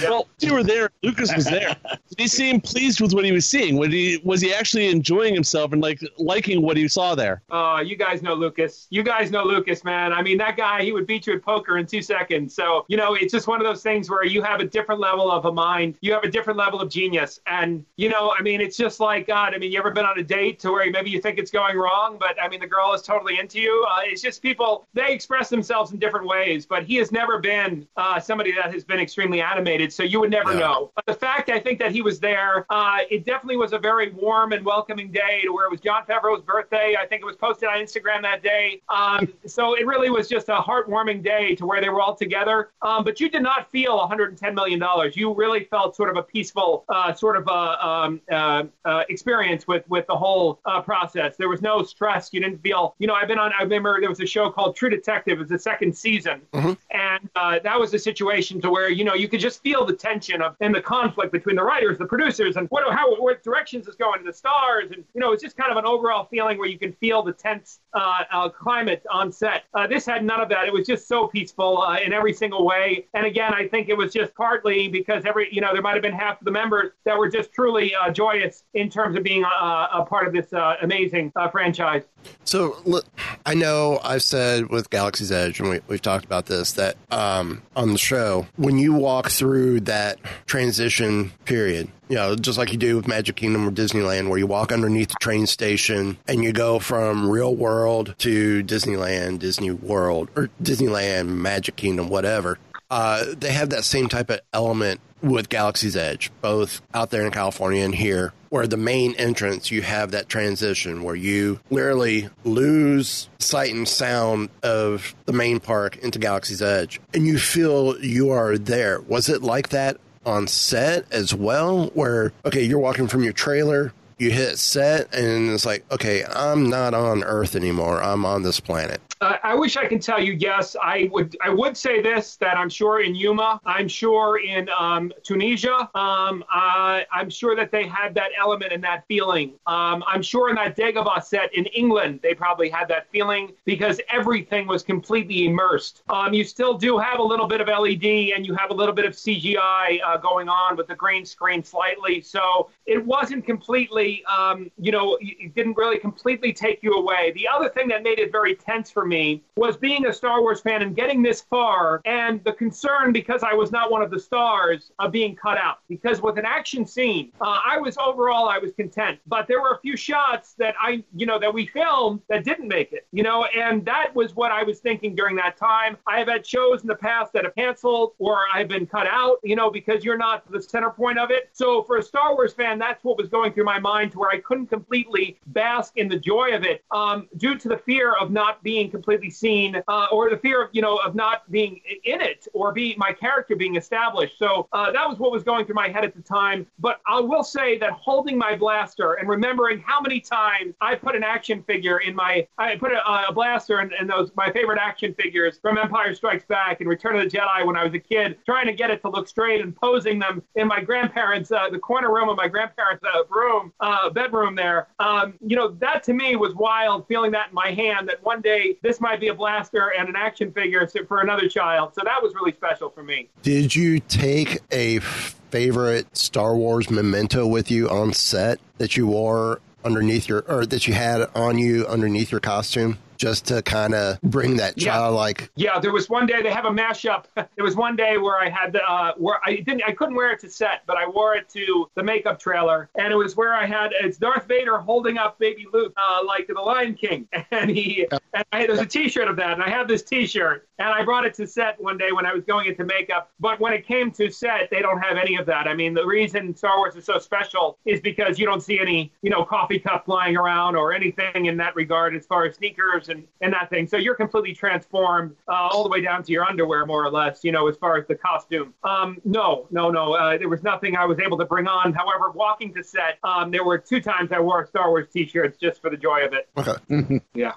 Well, you were there. Lucas was there. Did he seem pleased with what he was seeing? Was he was he actually enjoying himself and like liking what he saw there? Uh, you guys know Lucas. You guys know Lucas, man. I mean, that guy, he would beat you at poker in two seconds. So, you know, it's just one of those things where you have a different level of a mind. You have a different level of genius. And, you know, I mean, it's just like, God, I mean, you ever been on a date to where maybe you think it's going wrong, but I mean, the girl is totally into you? Uh, it's just people, they express themselves in different ways, but he has never been uh, somebody that has been extremely animated. So you would never Yeah. know. But the fact I think that he was there, uh, it definitely was a very warm and welcoming day to where it was Jon Favreau's birthday. I think it was posted on Instagram that day. Um, so it really was just a heartwarming day to where they were all together. Um, but you did not feel $110 million. You really felt sort of a peaceful uh, sort of uh, um, uh, uh, experience with, with the whole uh, process. There was no stress. You didn't feel, you know, I've been on, I remember there was a show called True Detective. It was the second season. And uh, that was a situation to where, you know, you could just feel the tension of and the conflict between the writers, the producers, and what, how, what directions is going, the stars. And, you know, it's just kind of an overall feeling where you can feel the tense uh, uh, climate on set. Uh, this had none of that. It was just so peaceful uh, in every single way. And again, I think it was just partly because every, you know, there might have been half of the members that were just truly uh, joyous in terms of being uh, a part of this amazing franchise. So I know I've said with Galaxy's Edge, and we, we've talked about this, that um, on the show, when you walk through that transition period, you know, just like you do with Magic Kingdom or Disneyland, where you walk underneath the train station and you go from real world to Disneyland, Disney World, or Disneyland, Magic Kingdom, whatever. Uh, they have that same type of element with Galaxy's Edge, both out there in California and here, where the main entrance you have that transition where you literally lose sight and sound of the main park into Galaxy's Edge and you feel you are there. Was it like that on set as well? Where, okay, you're walking from your trailer, you hit set, and it's like, okay, I'm not on Earth anymore, I'm on this planet. I wish I could tell you yes. I would. I would say this that I'm sure in Yuma, I'm sure in um, Tunisia, um, uh, I'm sure that they had that element and that feeling. Um, I'm sure in that Dagobah set in England, they probably had that feeling because everything was completely immersed. Um, you still do have a little bit of LED and you have a little bit of CGI uh, going on with the green screen slightly. So it wasn't completely, um, you know, it didn't really completely take you away. The other thing that made it very tense for me was being a Star Wars fan and getting this far, and the concern because I was not one of the stars of being cut out. Because with an action scene, uh, I was overall I was content, but there were a few shots that I, you know, that we filmed that didn't make it, you know, and that was what I was thinking during that time. I have had shows in the past that have canceled or I've been cut out, you know, because you're not the center point of it. So for a Star Wars fan, that's what was going through my mind, to where I couldn't completely bask in the joy of it um, due to the fear of not being completely seen uh, or the fear of you know of not being in it or be my character being established. So uh, that was what was going through my head at the time. But i will say that holding my blaster and remembering how many times i put an action figure in my i put a, a blaster in those my favorite action figures from empire strikes back and return of the jedi when i was a kid trying to get it to look straight and posing them in my grandparents uh, the corner room of my grandparents uh, room uh, bedroom there. Um, you know that to me was wild feeling that in my hand that one day this might be a blaster and an action figure for another child so that was really special for me Did you take a favorite Star Wars memento with you on set that you wore underneath your, or that you had on you underneath your costume? Just to kind of bring that Yeah. childlike. Yeah, there was one day they have a mashup. There was one day where I had the uh, where I didn't I couldn't wear it to set, but I wore it to the makeup trailer, and it was where I had it's Darth Vader holding up Baby Luke uh, like the Lion King, and he and I, there's a T-shirt of that, and I have this T-shirt, and I brought it to set one day when I was going into makeup. But when it came to set, they don't have any of that. I mean, the reason Star Wars is so special is because you don't see any you know coffee cup flying around or anything in that regard as far as sneakers and and that thing. So you're completely transformed uh, all the way down to your underwear, more or less. You know, as far as the costume. Um, no, no, no. Uh, there was nothing I was able to bring on. However, walking to set, um, there were two times I wore Star Wars T-shirts just for the joy of it. Okay. Yeah.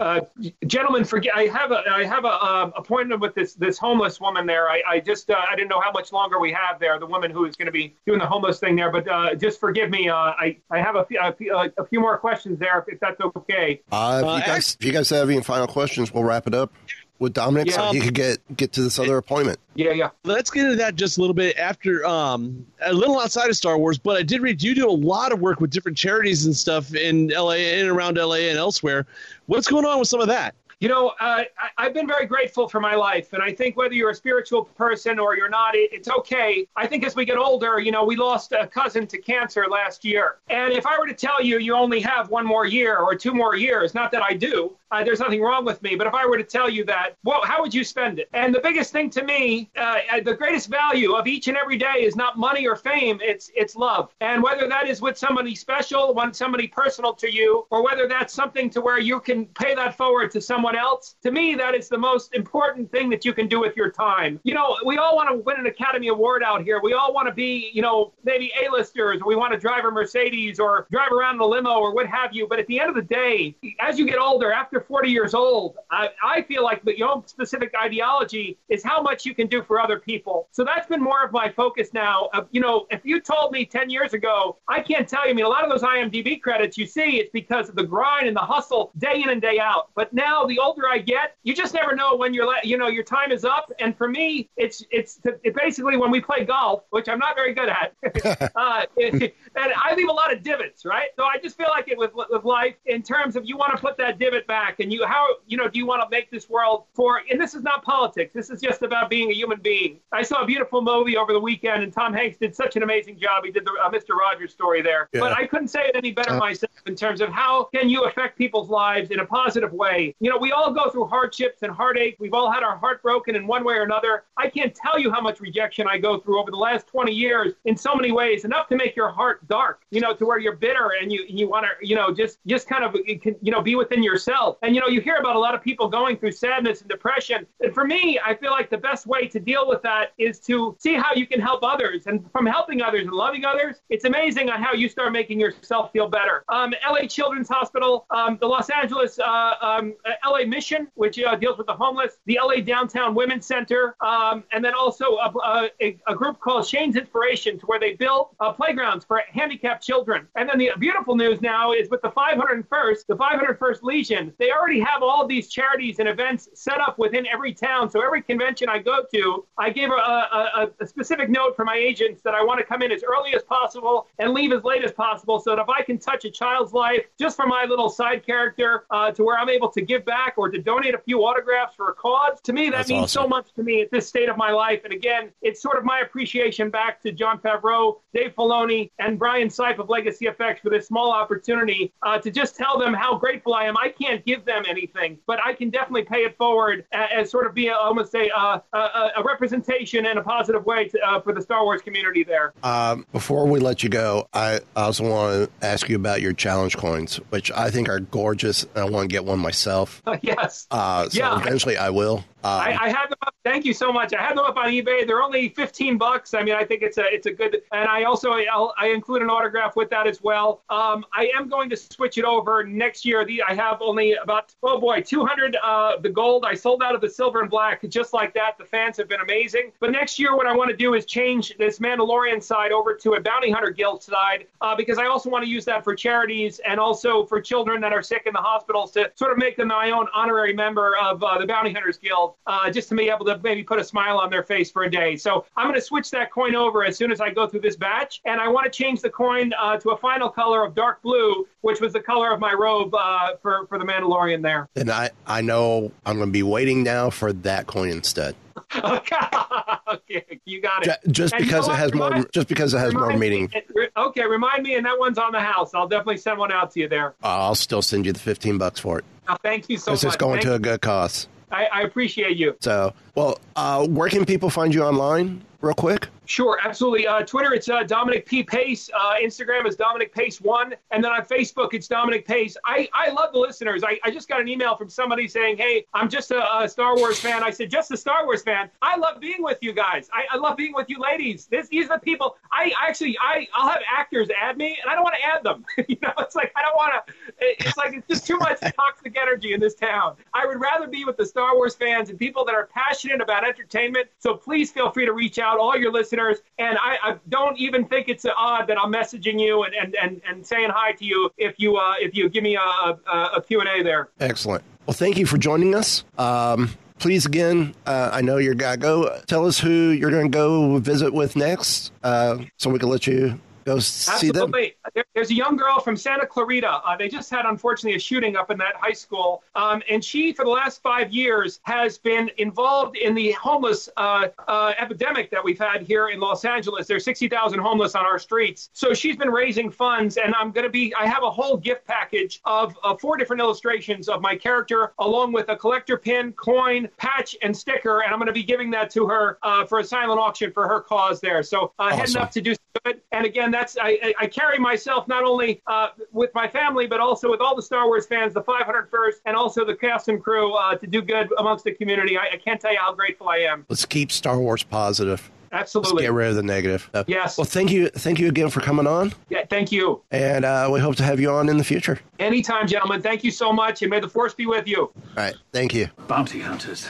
Uh, gentlemen, forget. I have a I have a um, appointment with this this homeless woman there. I, I just uh, I didn't know how much longer we have there. The woman who is going to be doing the homeless thing there. But uh, just forgive me. Uh, I I have a few, a few, uh, a few more questions there, if, if that's okay. Uh, if Uh, you guys, if you guys have any final questions, we'll wrap it up with Dominic so he could get get to this other appointment. Yeah, yeah. Let's get into that just a little bit after um, a little outside of Star Wars, but I did read you do a lot of work with different charities and stuff in LA and around LA and elsewhere. What's going on with some of that? You know, uh, I, I've been very grateful for my life, and I think whether you're a spiritual person or you're not, it, it's okay. I think as we get older, you know, we lost a cousin to cancer last year, and if I were to tell you you only have one more year or two more years, not that I do, uh, there's nothing wrong with me, but if I were to tell you that, well, how would you spend it? And the biggest thing to me, uh, the greatest value of each and every day is not money or fame, it's it's love, and whether that is with somebody special, one somebody personal to you, or whether that's something to where you can pay that forward to someone else. To me, that is the most important thing that you can do with your time. You know, we all want to win an Academy Award out here. We all want to be, you know, maybe A-listers, or we want to drive a Mercedes or drive around in a limo or what have you. But at the end of the day, as you get older, after 40 years old, I, I feel like the, your own specific ideology is how much you can do for other people. So that's been more of my focus now. Of, you know, if you told me 10 years ago, I can't tell you, I mean, a lot of those IMDb credits you see, it's because of the grind and the hustle day in and day out. But now the older I get, you just never know when you're, le- you know, your time is up. And for me, it's, it's it basically when we play golf, which I'm not very good at, uh, and I leave a lot of divots, right? So I just feel like it with, with life in terms of you want to put that divot back and you, how, you know, do you want to make this world for, and this is not politics. This is just about being a human being. I saw a beautiful movie over the weekend and Tom Hanks did such an amazing job. He did the uh, Mr. Rogers story there, Yeah. but I couldn't say it any better Uh, myself in terms of how can you affect people's lives in a positive way. You know, we all go through hardships and heartache. We've all had our heart broken in one way or another. I can't tell you how much rejection I go through over the last 20 years in so many ways, enough to make your heart dark, you know, to where you're bitter and you you want to, you know, just just kind of you know, be within yourself. And you know, you hear about a lot of people going through sadness and depression. And for me, I feel like the best way to deal with that is to see how you can help others. And from helping others and loving others, it's amazing on how you start making yourself feel better. Um, LA Children's Hospital, um, the Los Angeles uh, um, uh, LA Mission, which uh, deals with the homeless, the LA Downtown Women's Center, um, and then also a, a, a group called Shane's Inspiration, to where they build uh, playgrounds for handicapped children. And then the beautiful news now is with the 501st, the 501st Legion, they already have all these charities and events set up within every town. So every convention I go to, I give a, a, a, specific note for my agents that I want to come in as early as possible and leave as late as possible so that if I can touch a child's life just for my little side character uh, to where I'm able to give back or to donate a few autographs for a cause, to me, that That's means so much to me at this state of my life. And again, it's sort of my appreciation back to Jon Favreau, Dave Filoni, and Brian Sipe of Legacy Effects for this small opportunity uh, to just tell them how grateful I am. I can't give them anything, but I can definitely pay it forward as sort of be a, almost a, uh, a, a representation in a positive way to, uh, for the Star Wars community there. Um, before we let you go, I also want to ask you about your challenge coins, which I think are gorgeous. I want to get one myself. yes. Uh, so Yeah. eventually I will. Um, I, I have them up. Thank you so much. I have them up on eBay. They're only 15 bucks. I mean, I think it's a it's a good. And I also I'll, I include an autograph with that as well. Um, I am going to switch it over next year. The, I have only about oh boy 200 uh, the gold. I sold out of the silver and black just like that. The fans have been amazing. But next year, what I want to do is change this Mandalorian side over to a bounty hunter guild side uh, because I also want to use that for charities and also for children that are sick in the hospitals to sort of make them my own honorary member of uh, the bounty hunters guild. People uh, just to be able to maybe put a smile on their face for a day. So I'm going to switch that coin over as soon as I go through this batch, and I want to change the coin uh, to a final color of dark blue, which was the color of my robe uh, for for the Mandalorian there. And I, I know I'm going to be waiting now for that coin instead. okay, you got it. Just And you because know it has more, just because it has more remind me- meaning. Okay, remind me, and that one's on the house. I'll definitely send one out to you there. I'll still send you the 15 bucks for it. Uh, thank you so Because much. it's going Thank to a good cause. I, I appreciate you. So, well, uh, where can people find you online, real quick? Sure, absolutely. Uh, Twitter, it's uh, Dominic P. Pace. Uh, Instagram is Dominic Pace One, and then on Facebook, it's Dominic Pace. I, I love the listeners. I, I just got an email from somebody saying, "Hey, I'm just a, a Star Wars fan." I said, "Just a Star Wars fan." I love being with you guys. I, I love being with you ladies. This, these are the people. I actually, I, I'll have actors add me, and I don't want to add them. you know, it's like I don't want to. It's like it's just too much toxic energy in this town. I would rather be with the Star Wars fans and people that are passionate about entertainment. So please feel free to reach out, all your listeners. And I, I don't even think it's odd that I'm messaging you and, and, and, and saying hi to you if you uh, if you give me a, a, a Q&A there. Excellent. Well, thank you for joining us. Um, please, again, uh, I know you're to go. Tell us who you're going to go visit with next uh, so we can let you go see them. There, there's a young girl from Santa Clarita. Uh, they just had, unfortunately, a shooting up in that high school. Um, and she, for the last five years, has been involved in the homeless uh, uh, epidemic that we've had here in Los Angeles. There's 60,000 homeless on our streets. So she's been raising funds. And I'm going to be, I have a whole gift package of uh, four different illustrations of my character, along with a collector pin, coin, patch, and sticker. And I'm going to be giving that to her uh, for a silent auction for her cause there. So uh, heading up to do good. And again, that's I, I- I carry myself not only uh, with my family, but also with all the Star Wars fans, the 501st, and also the cast and crew uh, to do good amongst the community. I, I can't tell you how grateful I am. Let's keep Star Wars positive. Let's Absolutely. get rid of the negative. Uh, Yes. Well, thank you. Thank you again for coming on. Yeah, thank you. And uh, we hope to have you on in the future. Anytime, gentlemen. Thank you so much, and may the force be with you. All right. Thank you. Bounty hunters.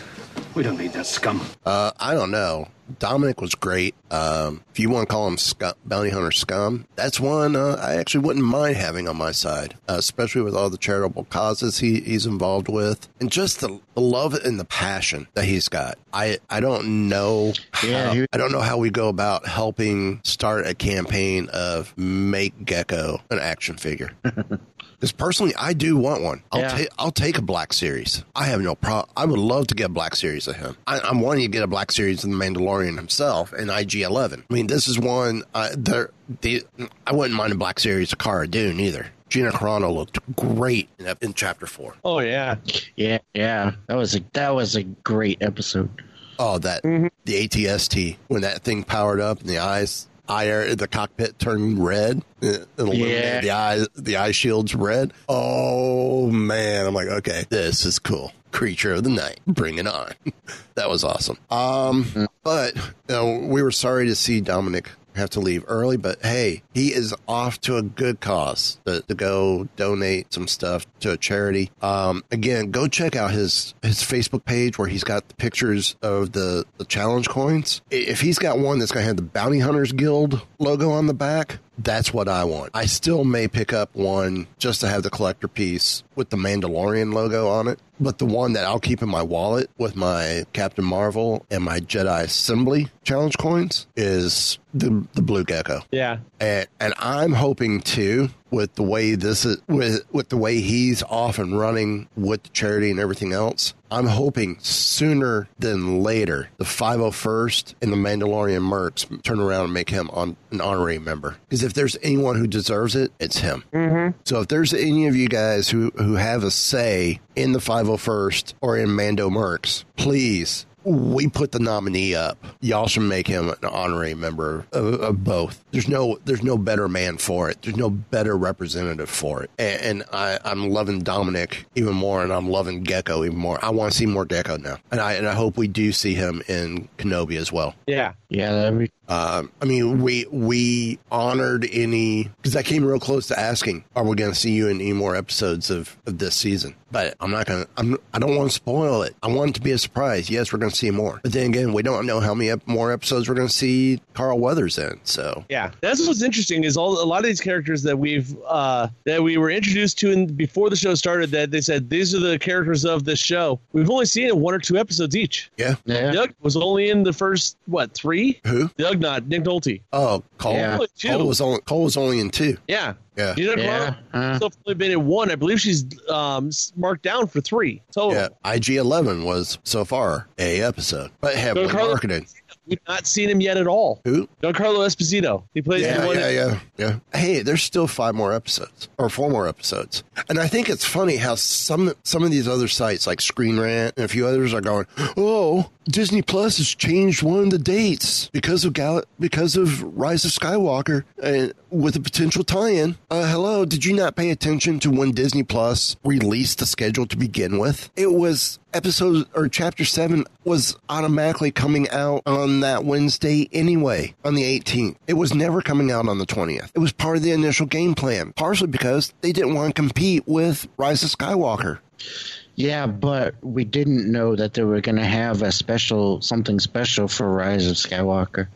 We don't need that scum. Uh, I don't know. Dominic was great. Um, if you want to call him scum, bounty hunter scum, that's one uh, I actually wouldn't mind having on my side, uh, especially with all the charitable causes he, he's involved with, and just the, the love and the passion that he's got. I I don't know. Yeah, how, he- I don't know how we go about helping start a campaign of make Gecko an action figure. Because personally, I do want one. I'll Yeah. take I'll take a black series. I have no problem. I would love to get a black series of him. I, I'm wanting to get a black series of the Mandalorian himself and IG Eleven. I mean, this is one. Uh, there, the I wouldn't mind a black series of Cara Dune either. Gina Carano looked great in, in chapter four. Oh yeah. Yeah, yeah. That was a that was a great episode. Oh, that the ATST when that thing powered up and the eyes, eye the cockpit turned red. It illuminated Yeah. the eye, the eye shields red. Oh man, I'm like, okay, this is cool. Creature of the night, bring it on. that was awesome. Um, but you know, we were sorry to see Dominic have to leave early, but hey, he is off to a good cause to, to go donate some stuff to a charity. Um, again, go check out his his Facebook page where he's got the pictures of the the challenge coins. If he's got one that's gonna have the Bounty Hunters Guild logo on the back, that's what I want. I still may pick up one just to have the collector piece with the Mandalorian logo on it. But the one that I'll keep in my wallet with my Captain Marvel and my Jedi Assembly challenge coins is the the blue gecko. Yeah. And and I'm hoping too with the way this is with with the way he's off and running with the charity and everything else. I'm hoping sooner than later the 501st and the Mandalorian Mercs turn around and make him on an honorary member. Because if there's anyone who deserves it, it's him. Mm-hmm. So if there's any of you guys who who have a say in the 501st or in Mando Mercs, please we put the nominee up. Y'all should make him an honorary member of, of both. There's no there's no better man for it. There's no better representative for it. And, and I, I'm loving Dominic even more, and I'm loving Gecko even more. I want to see more Gecko now, and I and I hope we do see him in Kenobi as well. Yeah. Yeah, that'd be Uh, I mean, we we honored any because I came real close to asking, "Are we going to see you in any more episodes of, of this season?" But I'm not going to. I'm. I don't want to spoil it. I want it to be a surprise. Yes, we're going to see more. But then again, we don't know how many ep- more episodes we're going to see Carl Weathers in. So Yeah, that's what's interesting is all a lot of these characters that we've uh, that we were introduced to in, before the show started. That they said these are the characters of this show. We've only seen one or two episodes each. yeah. Yeah. Doug was only in the first what three? Who? Doug, not Nick Nolte. Oh, Cole. Yeah. Cole was only Cole was only in two. Yeah. Yeah. You know, Yeah, yeah. huh. only been in one. I believe she's um, marked down for three total. Yeah, IG Eleven was so far a episode, but heavily Giancarlo- marketed. We've not seen him yet at all. Who? Giancarlo Esposito. He plays the Yeah, one. yeah, yeah, yeah. Hey, there's still five more episodes or four more episodes, and I think it's funny how some some of these other sites like Screen Rant and a few others are going, "Oh, Disney Plus has changed one of the dates because of Gal- because of Rise of Skywalker and with a potential tie-in." Uh, hello, did you not pay attention to when Disney Plus released the schedule to begin with? It was episode or chapter 7 was automatically coming out on that Wednesday anyway, on the 18th. It was never coming out on the 20th. It was part of the initial game plan, partially because they didn't want to compete with Rise of Skywalker. Yeah, but we didn't know that they were going to have a special, something special for Rise of Skywalker.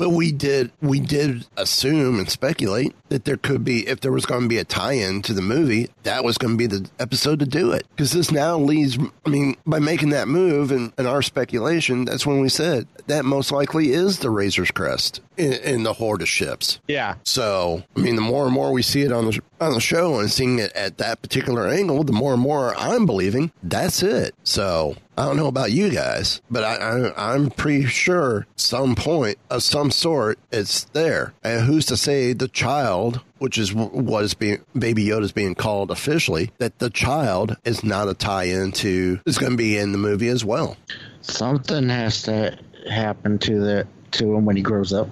But we did we did assume and speculate that there could be if there was going to be a tie-in to the movie, that was going to be the episode to do it. Because this now leads I mean, by making that move and, and our speculation, that's when we said that most likely is the Razor's Crest in, in the horde of ships. Yeah. So, I mean, the more and more we see it on the on the show and seeing it at that particular angle, the more and more I'm believing that's it. So, I don't know about you guys, but I, I I'm pretty sure some point of some sort it's there. And who's to say the child, which is what is being Baby Yoda is being called officially, that the child is not a tie-in to is going to be in the movie as well. Something has to happen to the to him when he grows up.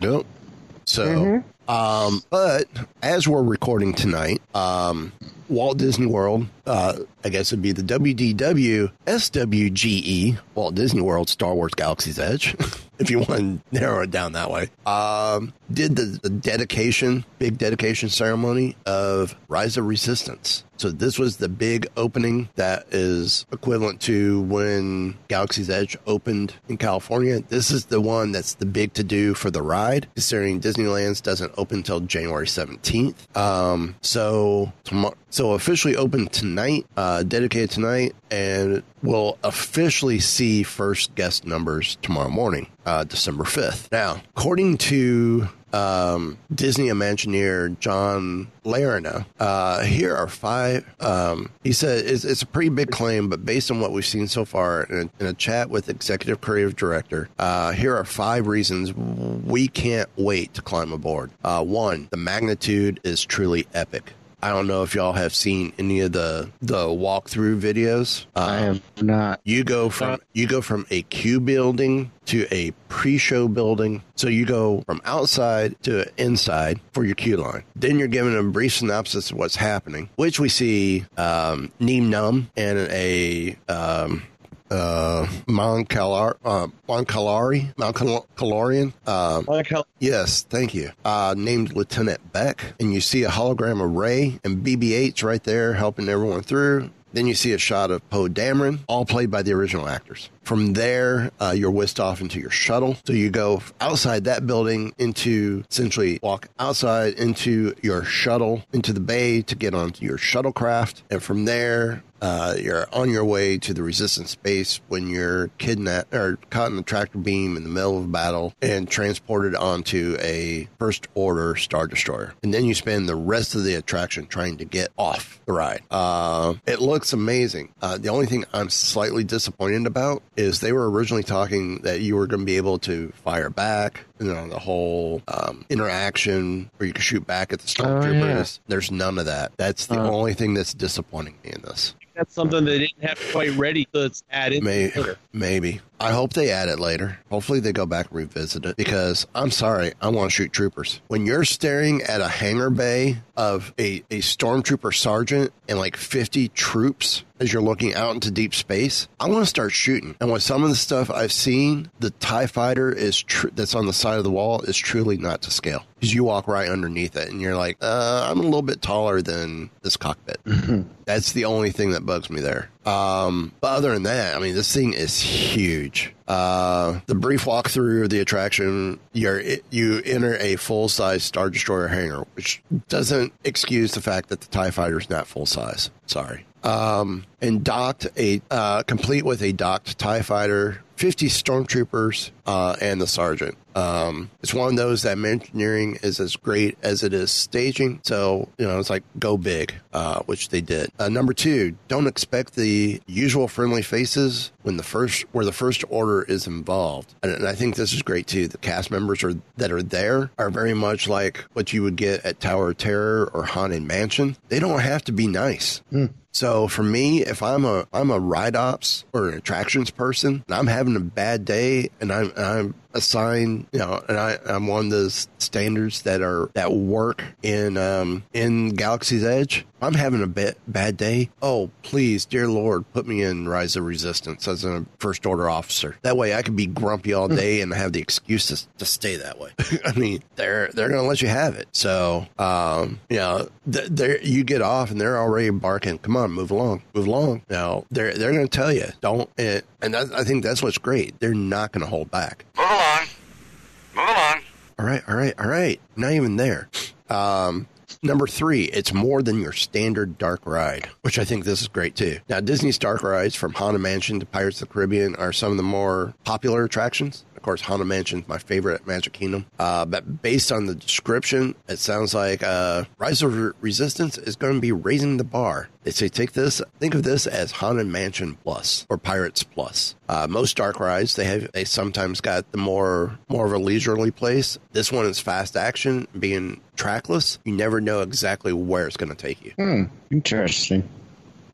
Nope. So, um, but as we're recording tonight, um, Walt Disney World, uh, I guess it'd be the WDW SWGE, E, Walt Disney World Star Wars Galaxy's Edge, if you want to narrow it down that way, um, did the, the dedication, big dedication ceremony of Rise of Resistance. So this was the big opening that is equivalent to when Galaxy's Edge opened in California. This is the one that's the big to do for the ride, considering Disneyland's doesn't open until January 17th. Um, so tomorrow, so officially open tonight, uh, dedicated tonight, and we'll officially see first guest numbers tomorrow morning, uh, December 5th. Now, according to um, Disney Imagineer John Larina. Uh, here are five. Um, he said it's, it's a pretty big claim, but based on what we've seen so far in a, in a chat with Executive Creative Director, uh, here are five reasons we can't wait to climb aboard. Uh, one, the magnitude is truly epic. I don't know if y'all have seen any of the the walkthrough videos. Uh, I have not. you go from you go from a queue building to a pre-show building. So you go from outside to inside for your queue line. Then you're given a brief synopsis of what's happening, which we see um, Nien Nunb and a um, uh, Mount Calar, uh, Mount Calari, Mount Cal- Calorian. Um, Like how Yes, thank you. Uh, named Lieutenant Bek, and you see a hologram of Rey and BB-8's right there helping everyone through. Then you see a shot of Poe Dameron, all played by the original actors. From there, uh, you're whisked off into your shuttle. So you go outside that building into essentially walk outside into your shuttle into the bay to get onto your shuttlecraft, and from there uh, you're on your way to the resistance base when you're kidnapped or caught in the tractor beam in the middle of battle and transported onto a first order star destroyer. And then you spend the rest of the attraction trying to get off the ride. Uh, it looks amazing. Uh, the only thing I'm slightly disappointed about is they were originally talking that you were going to be able to fire back. You know, the whole um, interaction where you can shoot back at the stormtroopers. There's none of that. That's the Uh. only thing that's disappointing me in this. that's something they didn't have quite ready, so it's added May, maybe. I hope they add it later. Hopefully they go back and revisit it because I'm sorry, I want to shoot troopers. When you're staring at a hangar bay of a, a stormtrooper sergeant and like 50 troops as you're looking out into deep space, I want to start shooting. And with some of the stuff I've seen, the TIE fighter is tr- that's on the side of the wall is truly not to scale because you walk right underneath it and you're like, uh, I'm a little bit taller than this cockpit. That's the only thing that bugs me there. Um, but other than that, I mean, this thing is huge. Uh, the brief walkthrough of the attraction, you're, you enter a full size Star Destroyer hangar, which doesn't excuse the fact that the TIE fighter is not full size. Sorry. Um, and docked a, uh, complete with a docked TIE fighter, 50 stormtroopers, uh, and the sergeant. Um, it's one of those that engineering is as great as it is staging. So, you know, it's like go big, uh, which they did. Uh, number two, don't expect the usual friendly faces when the first, where the first order is involved. And, and I think this is great too. The cast members are, that are there are very much like what you would get at Tower of Terror or Haunted Mansion. They don't have to be nice. So for me, if I'm a I'm a ride ops or an attractions person, and I'm having a bad day, and I'm I'm assigned, you know, and I I'm one of those standards that are that work in um in Galaxy's Edge. I'm having a bit bad day. Oh, please, dear Lord, put me in Rise of Resistance as a first order officer. That way, I can be grumpy all day and have the excuse to, to stay that way. I mean, they're they're going to let you have it. So, um, you know, th- there you get off and they're already barking. Come on, move along, move along. Now they're they're going to tell you don't, and, and that, I think that's what's great. They're not going to hold back. Move along. Move along. All right, all right, all right. Not even there. Um, number three, it's more than your standard dark ride, which I think this is great too. Now, Disney's dark rides from Haunted Mansion to Pirates of the Caribbean are some of the more popular attractions. Of course, Haunted Mansion's my favorite at Magic Kingdom. Uh, but based on the description, it sounds like uh, Rise of Resistance is going to be raising the bar. They say take this, think of this as Haunted Mansion Plus or Pirates Plus. Uh, most dark rides they have they sometimes got the more more of a leisurely place. This one is fast action, being trackless. You never know exactly where it's going to take you. Hmm. Interesting.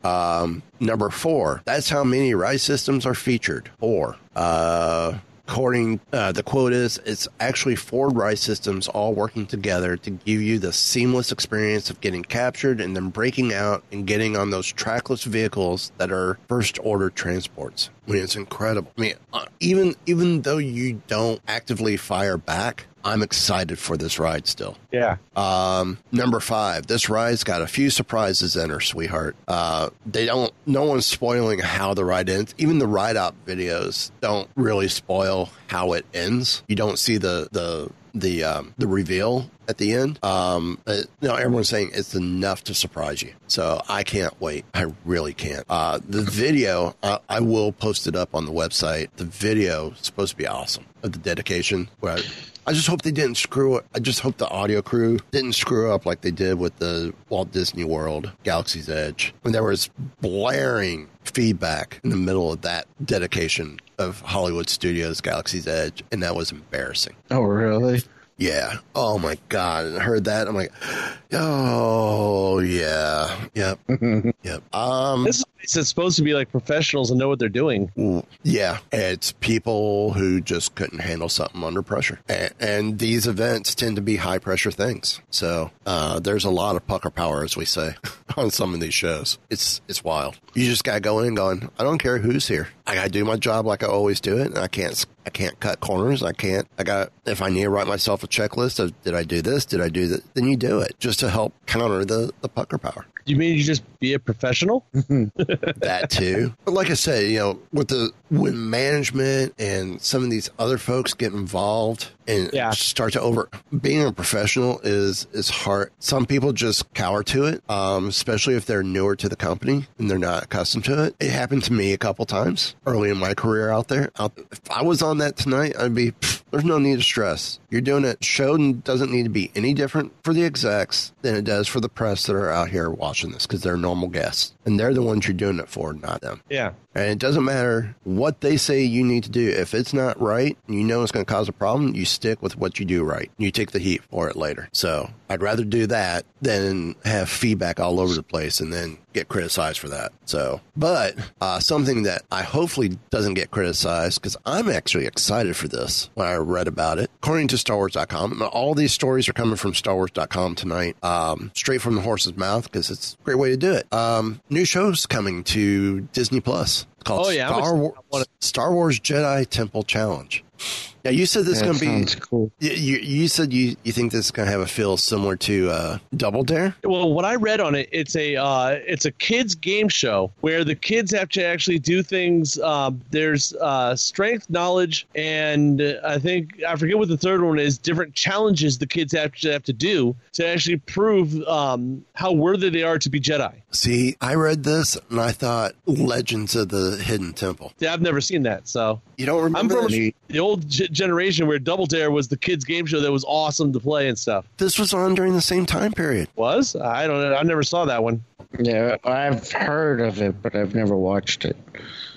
Um, number four. That's how many ride systems are featured. Four. Uh, according uh, the quote is, it's actually four ride systems all working together to give you the seamless experience of getting captured and then breaking out and getting on those trackless vehicles that are first order transports. I mean, it's incredible. I mean, uh, even even though you don't actively fire back. I'm excited for this ride still. Yeah. Um, number five, this ride's got a few surprises in her, sweetheart. Uh, they don't, no one's spoiling how the ride ends. Even the ride up videos don't really spoil how it ends. You don't see the, the, the, um, the reveal at the end. Um, you know, everyone's saying it's enough to surprise you. So I can't wait. I really can't. Uh, the video, uh, I will post it up on the website. The video is supposed to be awesome of the dedication. Where I, I just hope they didn't screw it. I just hope the audio crew didn't screw up like they did with the Walt Disney World Galaxy's Edge when there was blaring feedback in the middle of that dedication of Hollywood Studios Galaxy's Edge, and that was embarrassing. Oh, really? Yeah. Oh my god. And I heard that. I'm like, oh yeah. Yep. yep. Um This is it's supposed to be like professionals and know what they're doing. Yeah, it's people who just couldn't handle something under pressure, and, and these events tend to be high pressure things. So uh, there's a lot of pucker power, as we say, on some of these shows. It's it's wild. You just gotta go in going, I don't care who's here. I gotta do my job like I always do it, and I can't I can't cut corners. I can't. I got if I need to write myself a checklist of did I do this, did I do that, then you do it just to help counter the the pucker power. You mean you just be a professional? that too. But like I said, you know, with the when management and some of these other folks get involved and start to over being a professional is is hard. Some people just cower to it, um, especially if they're newer to the company and they're not accustomed to it. It happened to me a couple times early in my career out there. Out, if I was on that tonight, I'd be. "Pfft, There's no need to stress. You're doing it. Show doesn't need to be any different for the execs than it does for the press that are out here watching this because they're normal guests and they're the ones you're doing it for, not them. Yeah. And it doesn't matter what they say you need to do. If it's not right, you know it's going to cause a problem, you stick with what you do right. You take the heat for it later. So I'd rather do that than have feedback all over the place and then get criticized for that. So, but uh, something that I hopefully doesn't get criticized because I'm actually excited for this when I read about it. According to StarWars.com, all these stories are coming from StarWars.com tonight, um, straight from the horse's mouth because it's a great way to do it. Um, new shows coming to Disney Plus. It's called Oh, yeah, Star. War- Star Wars Jedi Temple Challenge. Yeah, you said this is going to be. sounds cool. You, you, you said you, you think this is going to have a feel similar to uh, Double Dare? Well, what I read on it, it's a uh, it's a kids game show where the kids have to actually do things. Um, there's uh, strength, knowledge, and uh, I think I forget what the third one is. Different challenges the kids have to have to do to actually prove um, how worthy they are to be Jedi. See, I read this and I thought Legends of the Hidden Temple. Yeah, I've never seen that, so You don't I'm remember from the old g- generation where Double Dare was the kids game show that was awesome to play and stuff. This was on during the same time period. Was I don't know. I never saw that one. Yeah, I've heard of it, but I've never watched it.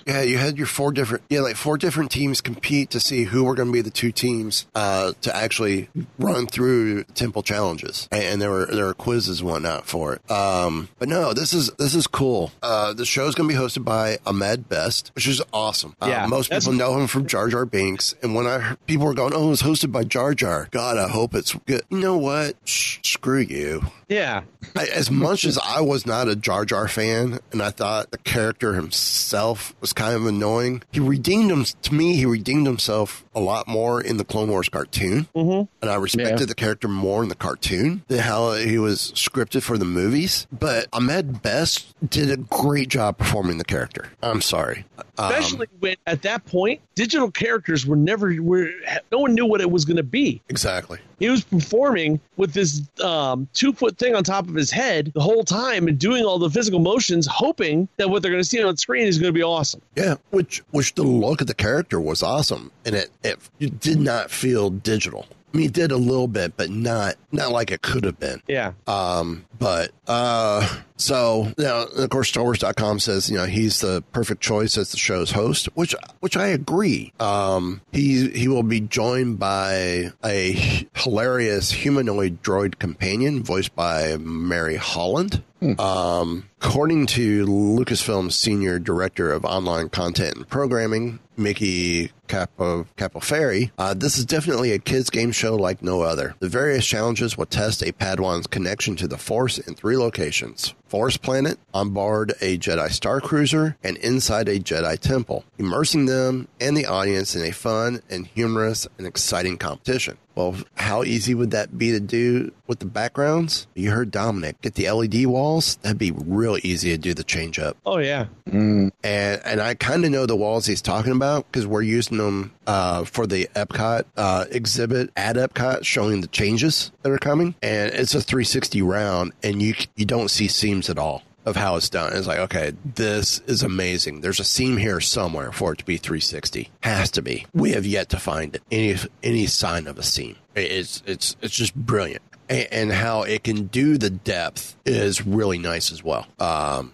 Yeah, you had your four different, yeah, like four different teams compete to see who were going to be the two teams uh, to actually run through temple challenges, and, and there were there were quizzes and whatnot for it. Um, but no, this is this is cool. Uh, the is going to be hosted by Ahmed Best, which is awesome. Uh, Yeah, most people know him from Jar Jar Binks, and when I heard, people were going, "Oh, it's hosted by Jar Jar," God, I hope it's good. You know what? Shh, screw you. Yeah, I, as much as I was not a Jar Jar fan, and I thought the character himself was kind of annoying, he redeemed him to me. He redeemed himself a lot more in the Clone Wars cartoon, mm-hmm. and I respected Yeah. the character more in the cartoon than how he was scripted for the movies. But Ahmed Best did a great job performing the character. I'm sorry, Um, especially when at that point digital characters were never were no one knew what it was going to be. exactly. He was performing with this um, two foot thing on top of his head the whole time and doing all the physical motions, hoping that what they're going to see on screen is going to be awesome. Yeah, which which the look of the character was awesome, and it it, it did not feel digital. I mean, it did a little bit, but not not like it could have been. Yeah. Um, but uh, so now, of course, StarWars.com says you know he's the perfect choice as the show's host, which which I agree. Um, he he will be joined by a hilarious humanoid droid companion voiced by Mary Holland. Um, according to Lucasfilm's senior director of online content and programming, Mickey Capo Capoferri, uh, this is definitely a kids game show like no other. The various challenges will test a Padawan's connection to the Force in three locations: Forest Planet, on board a Jedi Star Cruiser, and inside a Jedi Temple, immersing them and the audience in a fun and humorous and exciting competition. Well, how easy would that be to do with the backgrounds? You heard Dominic get the LED walls. That'd be real easy to do the change up. Oh yeah. And and I kind of know the walls he's talking about because we're using them uh, for the Epcot uh, exhibit at Epcot, showing the changes that are coming. And it's a 360 round, and you you don't see seams at all of how it's done. It's like, okay, this is amazing. There's a seam here somewhere for it to be 360. Has to be. We have yet to find. Any any sign of a seam. It's it's it's just brilliant. And, and how it can do the depth is really nice as well. Um,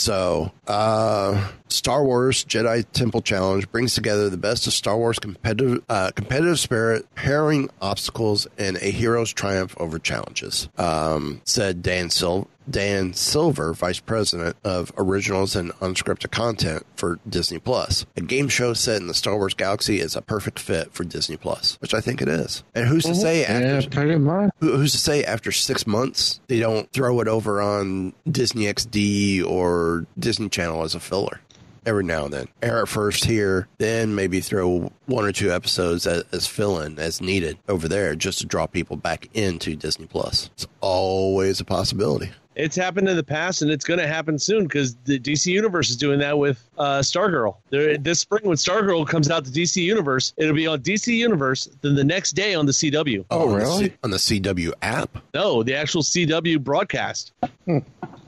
so, uh, Star Wars Jedi Temple Challenge brings together the best of Star Wars competitive uh, competitive spirit, harrowing obstacles, and a hero's triumph over challenges. Um, said Dan Sil- Dan Silver, Vice President of Originals and Unscripted Content for Disney Plus. A game show set in the Star Wars galaxy is a perfect fit for Disney Plus, which I think it is. And who's to say after Yeah, pretty much. who- who's to say after six months they don't throw it over on Disney XD or Disney Channel as a filler? Every now and then, air it first here, then maybe throw one or two episodes as, as fill-in as needed over there, just to draw people back into Disney Plus. It's always a possibility. It's happened in the past, and it's going to happen soon because the DC Universe is doing that with uh, Stargirl. There, this spring, when Stargirl comes out to DC Universe, it'll be on DC Universe. Then the next day on the CW. Oh, on the C- on the CW app, No, the actual CW broadcast.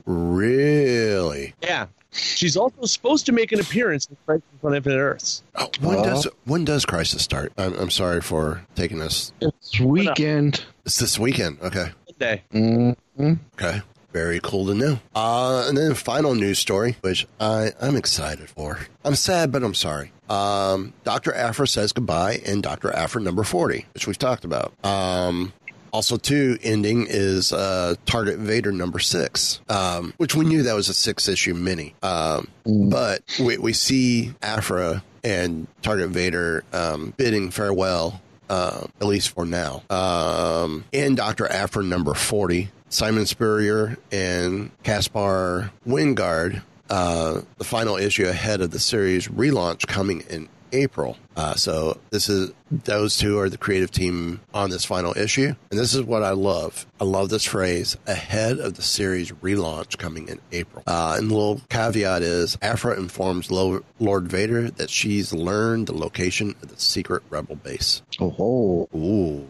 really? Yeah, she's also supposed to make an appearance in Crisis on Infinite Earths. Oh, when does when does Crisis start? I'm, I'm sorry for taking this. It's weekend. It's this weekend. Okay. Monday. Mm-hmm. Okay. Very cool to know. Uh, and then the final news story, which I, I'm excited for. I'm sad, but I'm sorry. Um, Dr. Aphra says goodbye in Dr. Aphra number 40, which we've talked about. Um, also, too, ending is uh, Target Vader number six, um, which we knew that was a six issue mini. Um, But we, we see Aphra and Target Vader um, bidding farewell, uh, at least for now. Um, in Dr. Aphra number 40, Simon Spurrier and Caspar Wijngaard, uh, the final issue ahead of the series relaunch coming in April. Uh, so this is those two are the creative team on this final issue, and this is what I love. I love this phrase ahead of the series relaunch coming in April. Uh, and the little caveat is Aphra informs Lo- Lord Vader that she's learned the location of the secret rebel base. Oh, ooh.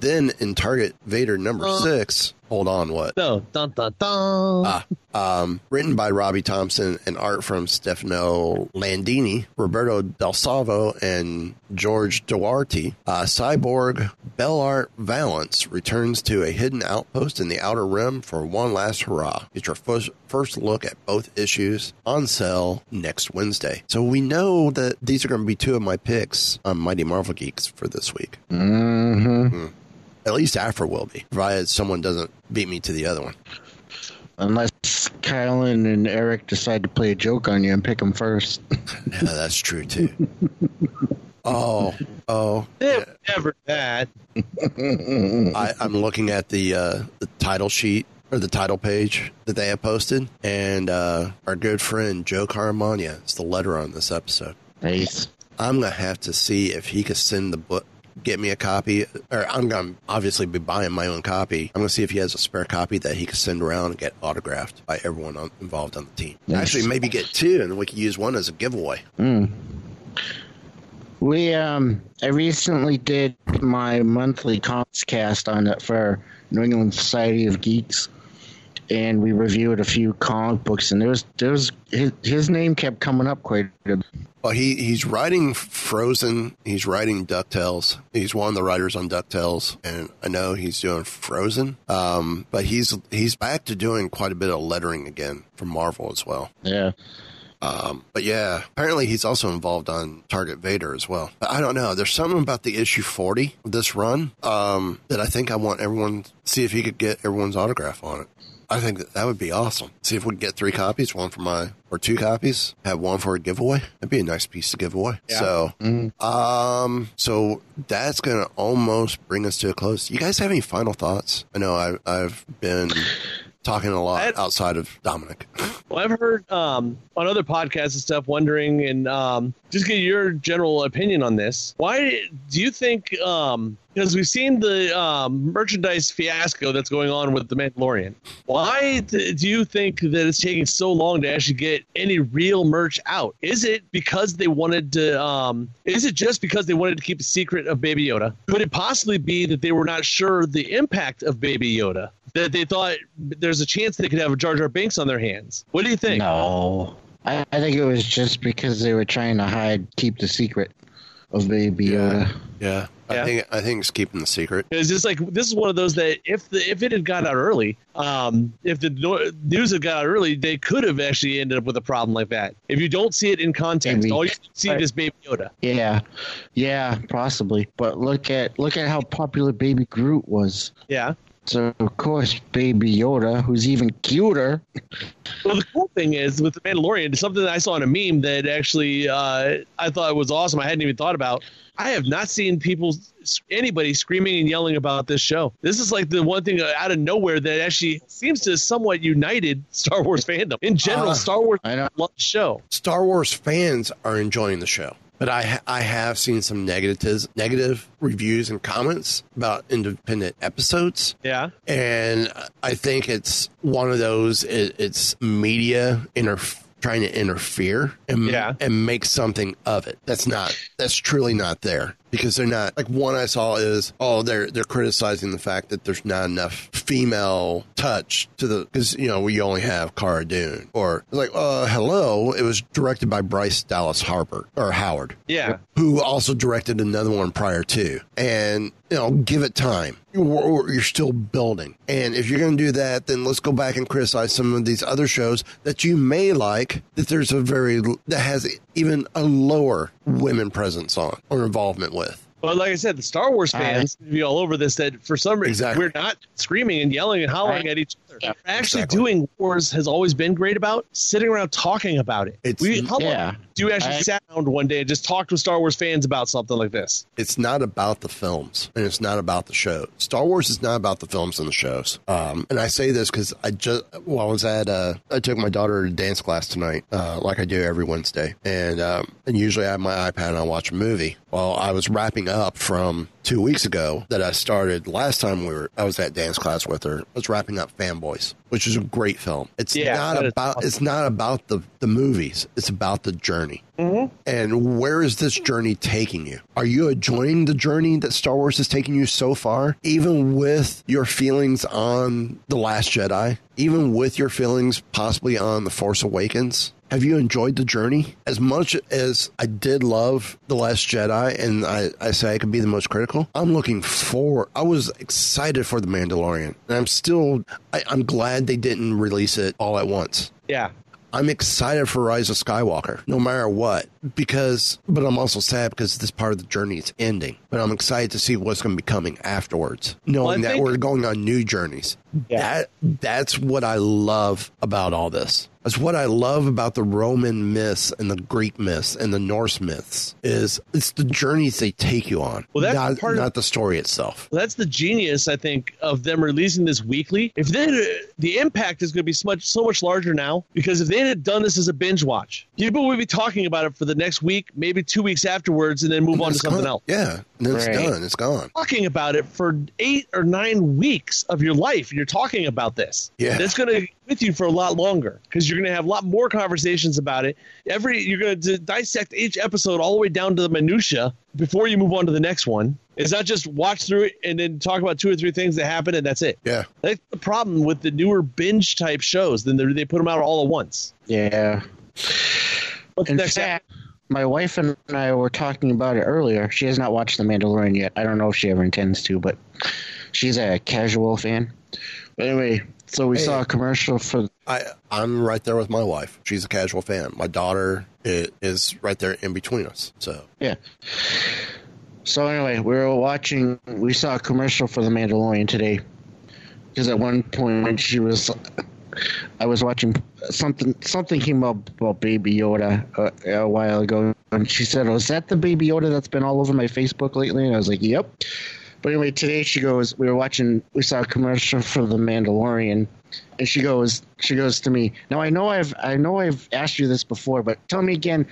Then in Target Vader number six, hold on, what? No, dun dun dun. Ah, um, written by Robbie Thompson and art from Stefano Landini, Roberto Del Salvo, and George Duarte. Uh, Cyborg Beilert Valance returns to a hidden outpost in the Outer Rim for one last hurrah. It's your first, first look at both issues on sale next Wednesday. So we know that these are going to be two of my picks on Mighty Marvel Geeks for this week. Mm-hmm. At least Aphra will be, provided someone doesn't beat me to the other one. Unless Kylan and Eric decide to play a joke on you and pick them first. Yeah, that's true too. Oh, oh. Never that. I, I'm looking at the uh, the title sheet or the title page that they have posted, and uh, our good friend Joe Caramagna is the letter on this episode. Nice. I'm gonna have to see if he could send the book, get me a copy, or I'm gonna obviously be buying my own copy. I'm gonna see if he has a spare copy that he can send around and get autographed by everyone on, involved on the team. Nice. Actually, maybe get two, and we could use one as a giveaway. Mm. We um, I recently did my monthly comics cast on it for New England Society of Geeks, and we reviewed a few comic books, and there was there was his, his name kept coming up quite a bit. Well, he he's writing Frozen. He's writing Ducktales. He's one of the writers on Ducktales, and I know he's doing Frozen. Um, but he's he's back to doing quite a bit of lettering again for Marvel as well. Yeah. Um, but yeah, apparently he's also involved on Target Vader as well. But I don't know. There's something about the issue 40 of this run um, that I think I want everyone see if he could get everyone's autograph on it. I think that that would be awesome. See if we can get three copies, one for my or two copies, have one for a giveaway. That'd be a nice piece to give away. Yeah. So, um, so that's gonna almost bring us to a close. You guys have any final thoughts? I know I, I've been talking a lot outside of Dominic. Well, I've heard um, on other podcasts and stuff, wondering and um, just get your general opinion on this. Why do you think? Um, because we've seen the um, merchandise fiasco that's going on with the Mandalorian. Why do you think that it's taking so long to actually get any real merch out? Is it because they wanted to? Um, is it just because they wanted to keep a secret of Baby Yoda? Could it possibly be that they were not sure the impact of Baby Yoda? That they thought there's a chance they could have a Jar Jar Binks on their hands. What do you think? No, I, I think it was just because they were trying to hide, keep the secret of Baby Yoda. Yeah, I Yeah. think I think it's keeping the secret. It's just like this is one of those that if the if it had got out early, um, if the no- news had got out early, they could have actually ended up with a problem like that. If you don't see it in context, Maybe. all you see is Baby Yoda. Yeah, yeah, possibly. But look at look at how popular Baby Groot was. Yeah. So of course, Baby Yoda, who's even cuter. Well, the cool thing is with the Mandalorian, something that I saw in a meme that actually uh, I thought was awesome. I hadn't even thought about. I have not seen people, anybody screaming and yelling about this show. This is like the one thing out of nowhere that actually seems to somewhat united Star Wars fandom in general. Uh, Star Wars loves the show. Star Wars fans are enjoying the show, but I I have seen some negatives, negative reviews and comments about independent episodes. Yeah. and I think it's one of those. It, it's media inter- trying to interfere and Yeah. and make something of it. That's not. That's truly not there. Because they're not like one I saw is oh they're they're criticizing the fact that there's not enough female touch to the because you know we only have Cara Dune. Or like uh hello it was directed by Bryce Dallas Harper or Howard. Yeah. who also directed another one prior to. And you know give it time. You're, you're still building. And if you're going to do that then let's go back and criticize some of these other shows that you may like that there's a very that has even a lower women presence on or involvement with But like I said, the Star Wars fans seem to be all over this. That for some reason Exactly. we're not screaming and yelling and hollering at each other. Yeah, actually exactly. doing wars has always been great about sitting around talking about it. It's- we, how long yeah. do you actually I- sat down one day and just talked with Star Wars fans about something like this? it's not about the films and it's not about the show. Star Wars is not about the films and the shows. Um, and I say this because I just, well, I was at, uh, I took my daughter to dance class tonight, uh, like I do every Wednesday. And, um, and usually I have my iPad and I watch a movie. Well, I was wrapping up from two weeks ago that I started last time we were, I was at dance class with her. I was wrapping up Fanboys, which is a great film. It's Yeah, not about, awesome. it's not about the, the movies. It's about the journey. Mm-hmm. And where is this journey taking you? Are you enjoying the journey that Star Wars is taking you so far? Even with your feelings on The Last Jedi, even with your feelings possibly on The Force Awakens? Have you enjoyed the journey? As much as I did love The Last Jedi, and I, I say I could be the most critical, I'm looking forward. I was excited for The Mandalorian. And I'm still, I, I'm glad they didn't release it all at once. Yeah. I'm excited for Rise of Skywalker, no matter what, because, but I'm also sad because this part of the journey is ending. But I'm excited to see what's going to be coming afterwards, knowing Well, that think- we're going on new journeys. Yeah. That that's what I love about all this. That's what I love about the Roman myths and the Greek myths and the Norse myths is it's the journeys they take you on, Well, that's not, part of- not the story itself. Well, that's the genius, I think, of them releasing this weekly. If they, the impact is going to be so much, so much larger now, because if they had done this as a binge watch, people will be talking about it for the next week, maybe two weeks afterwards, and then move on to It's something gone. else. Yeah, and then it's Right. done. It's gone. Talking about it for eight or nine weeks of your life, you're talking about this. Yeah. that's going to be with you for a lot longer because you're going to have a lot more conversations about it. Every you're going to dissect each episode all the way down to the minutia before you move on to the next one. It's not just watch through it and then talk about two or three things that happen and that's it. Yeah. That's the problem with the newer binge type shows. Then they they put them out all at once. Yeah. What's In next? fact, my wife and I were talking about it earlier. She has not watched The Mandalorian yet. I don't know if she ever intends to, but she's a casual fan. But anyway, so we Hey. saw a commercial for I I'm right there with my wife. She's a casual fan. My daughter i- is right there in between us. So Yeah. So anyway, we were watching. We saw a commercial for The Mandalorian today, because at one point she was, I was watching something. Something came up about Baby Yoda a, a while ago, and she said, "Oh, is that the Baby Yoda that's been all over my Facebook lately?" And I was like, "Yep." But anyway, today she goes. We were watching. We saw a commercial for The Mandalorian, and she goes. She goes to me. Now I know I've I know I've asked you this before, but tell me again.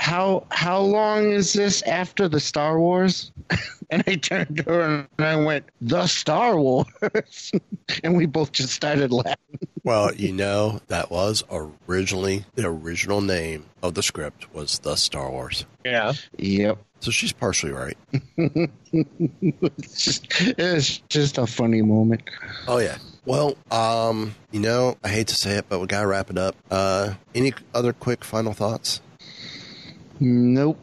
How how long is this after the Star Wars? and I turned to her and I went, "The Star Wars," and we both just started laughing. Well, you know, that was originally the original name of the script was the Star Wars. Yeah. Yep. So she's partially right. it's, just, it's just a funny moment. Oh yeah. Well, um, you know, I hate to say it, but we gotta wrap it up. Uh, any other quick final thoughts? Nope.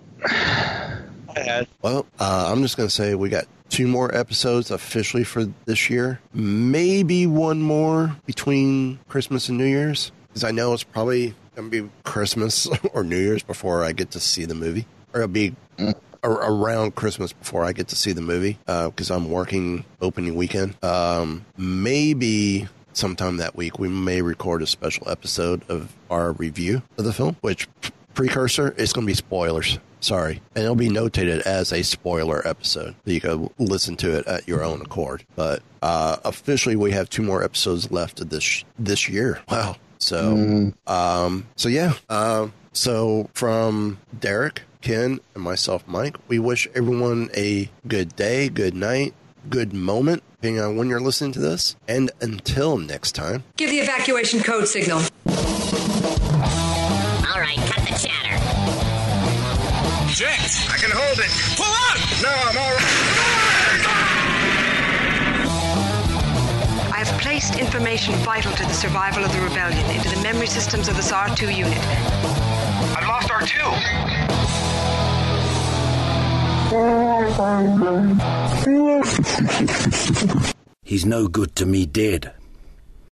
Well, uh, I'm just gonna say we got two more episodes officially for this year. Maybe one more between Christmas and New Year's, because I know it's probably gonna be Christmas or New Year's before I get to see the movie, or it'll be around Christmas before I get to see the movie because I'm working opening weekend. Um, maybe sometime that week we may record a special episode of our review of the film, which precursor it's going to be spoilers. Sorry, and it'll be notated as a spoiler episode. So you can listen to it at your own accord. But uh, officially, we have two more episodes left of this this year. Wow. So, um, so yeah. Um, so from Derek, Ken, and myself, Mike, we wish everyone a good day, good night, good moment, depending on when you're listening to this. And until next time. Give the evacuation code signal. All right, cut the chatter. Eject. I can hold it. Pull out. No, I'm all right. I have placed information vital to the survival of the rebellion into the memory systems of this R2 unit. I've lost R2. He's no good to me dead.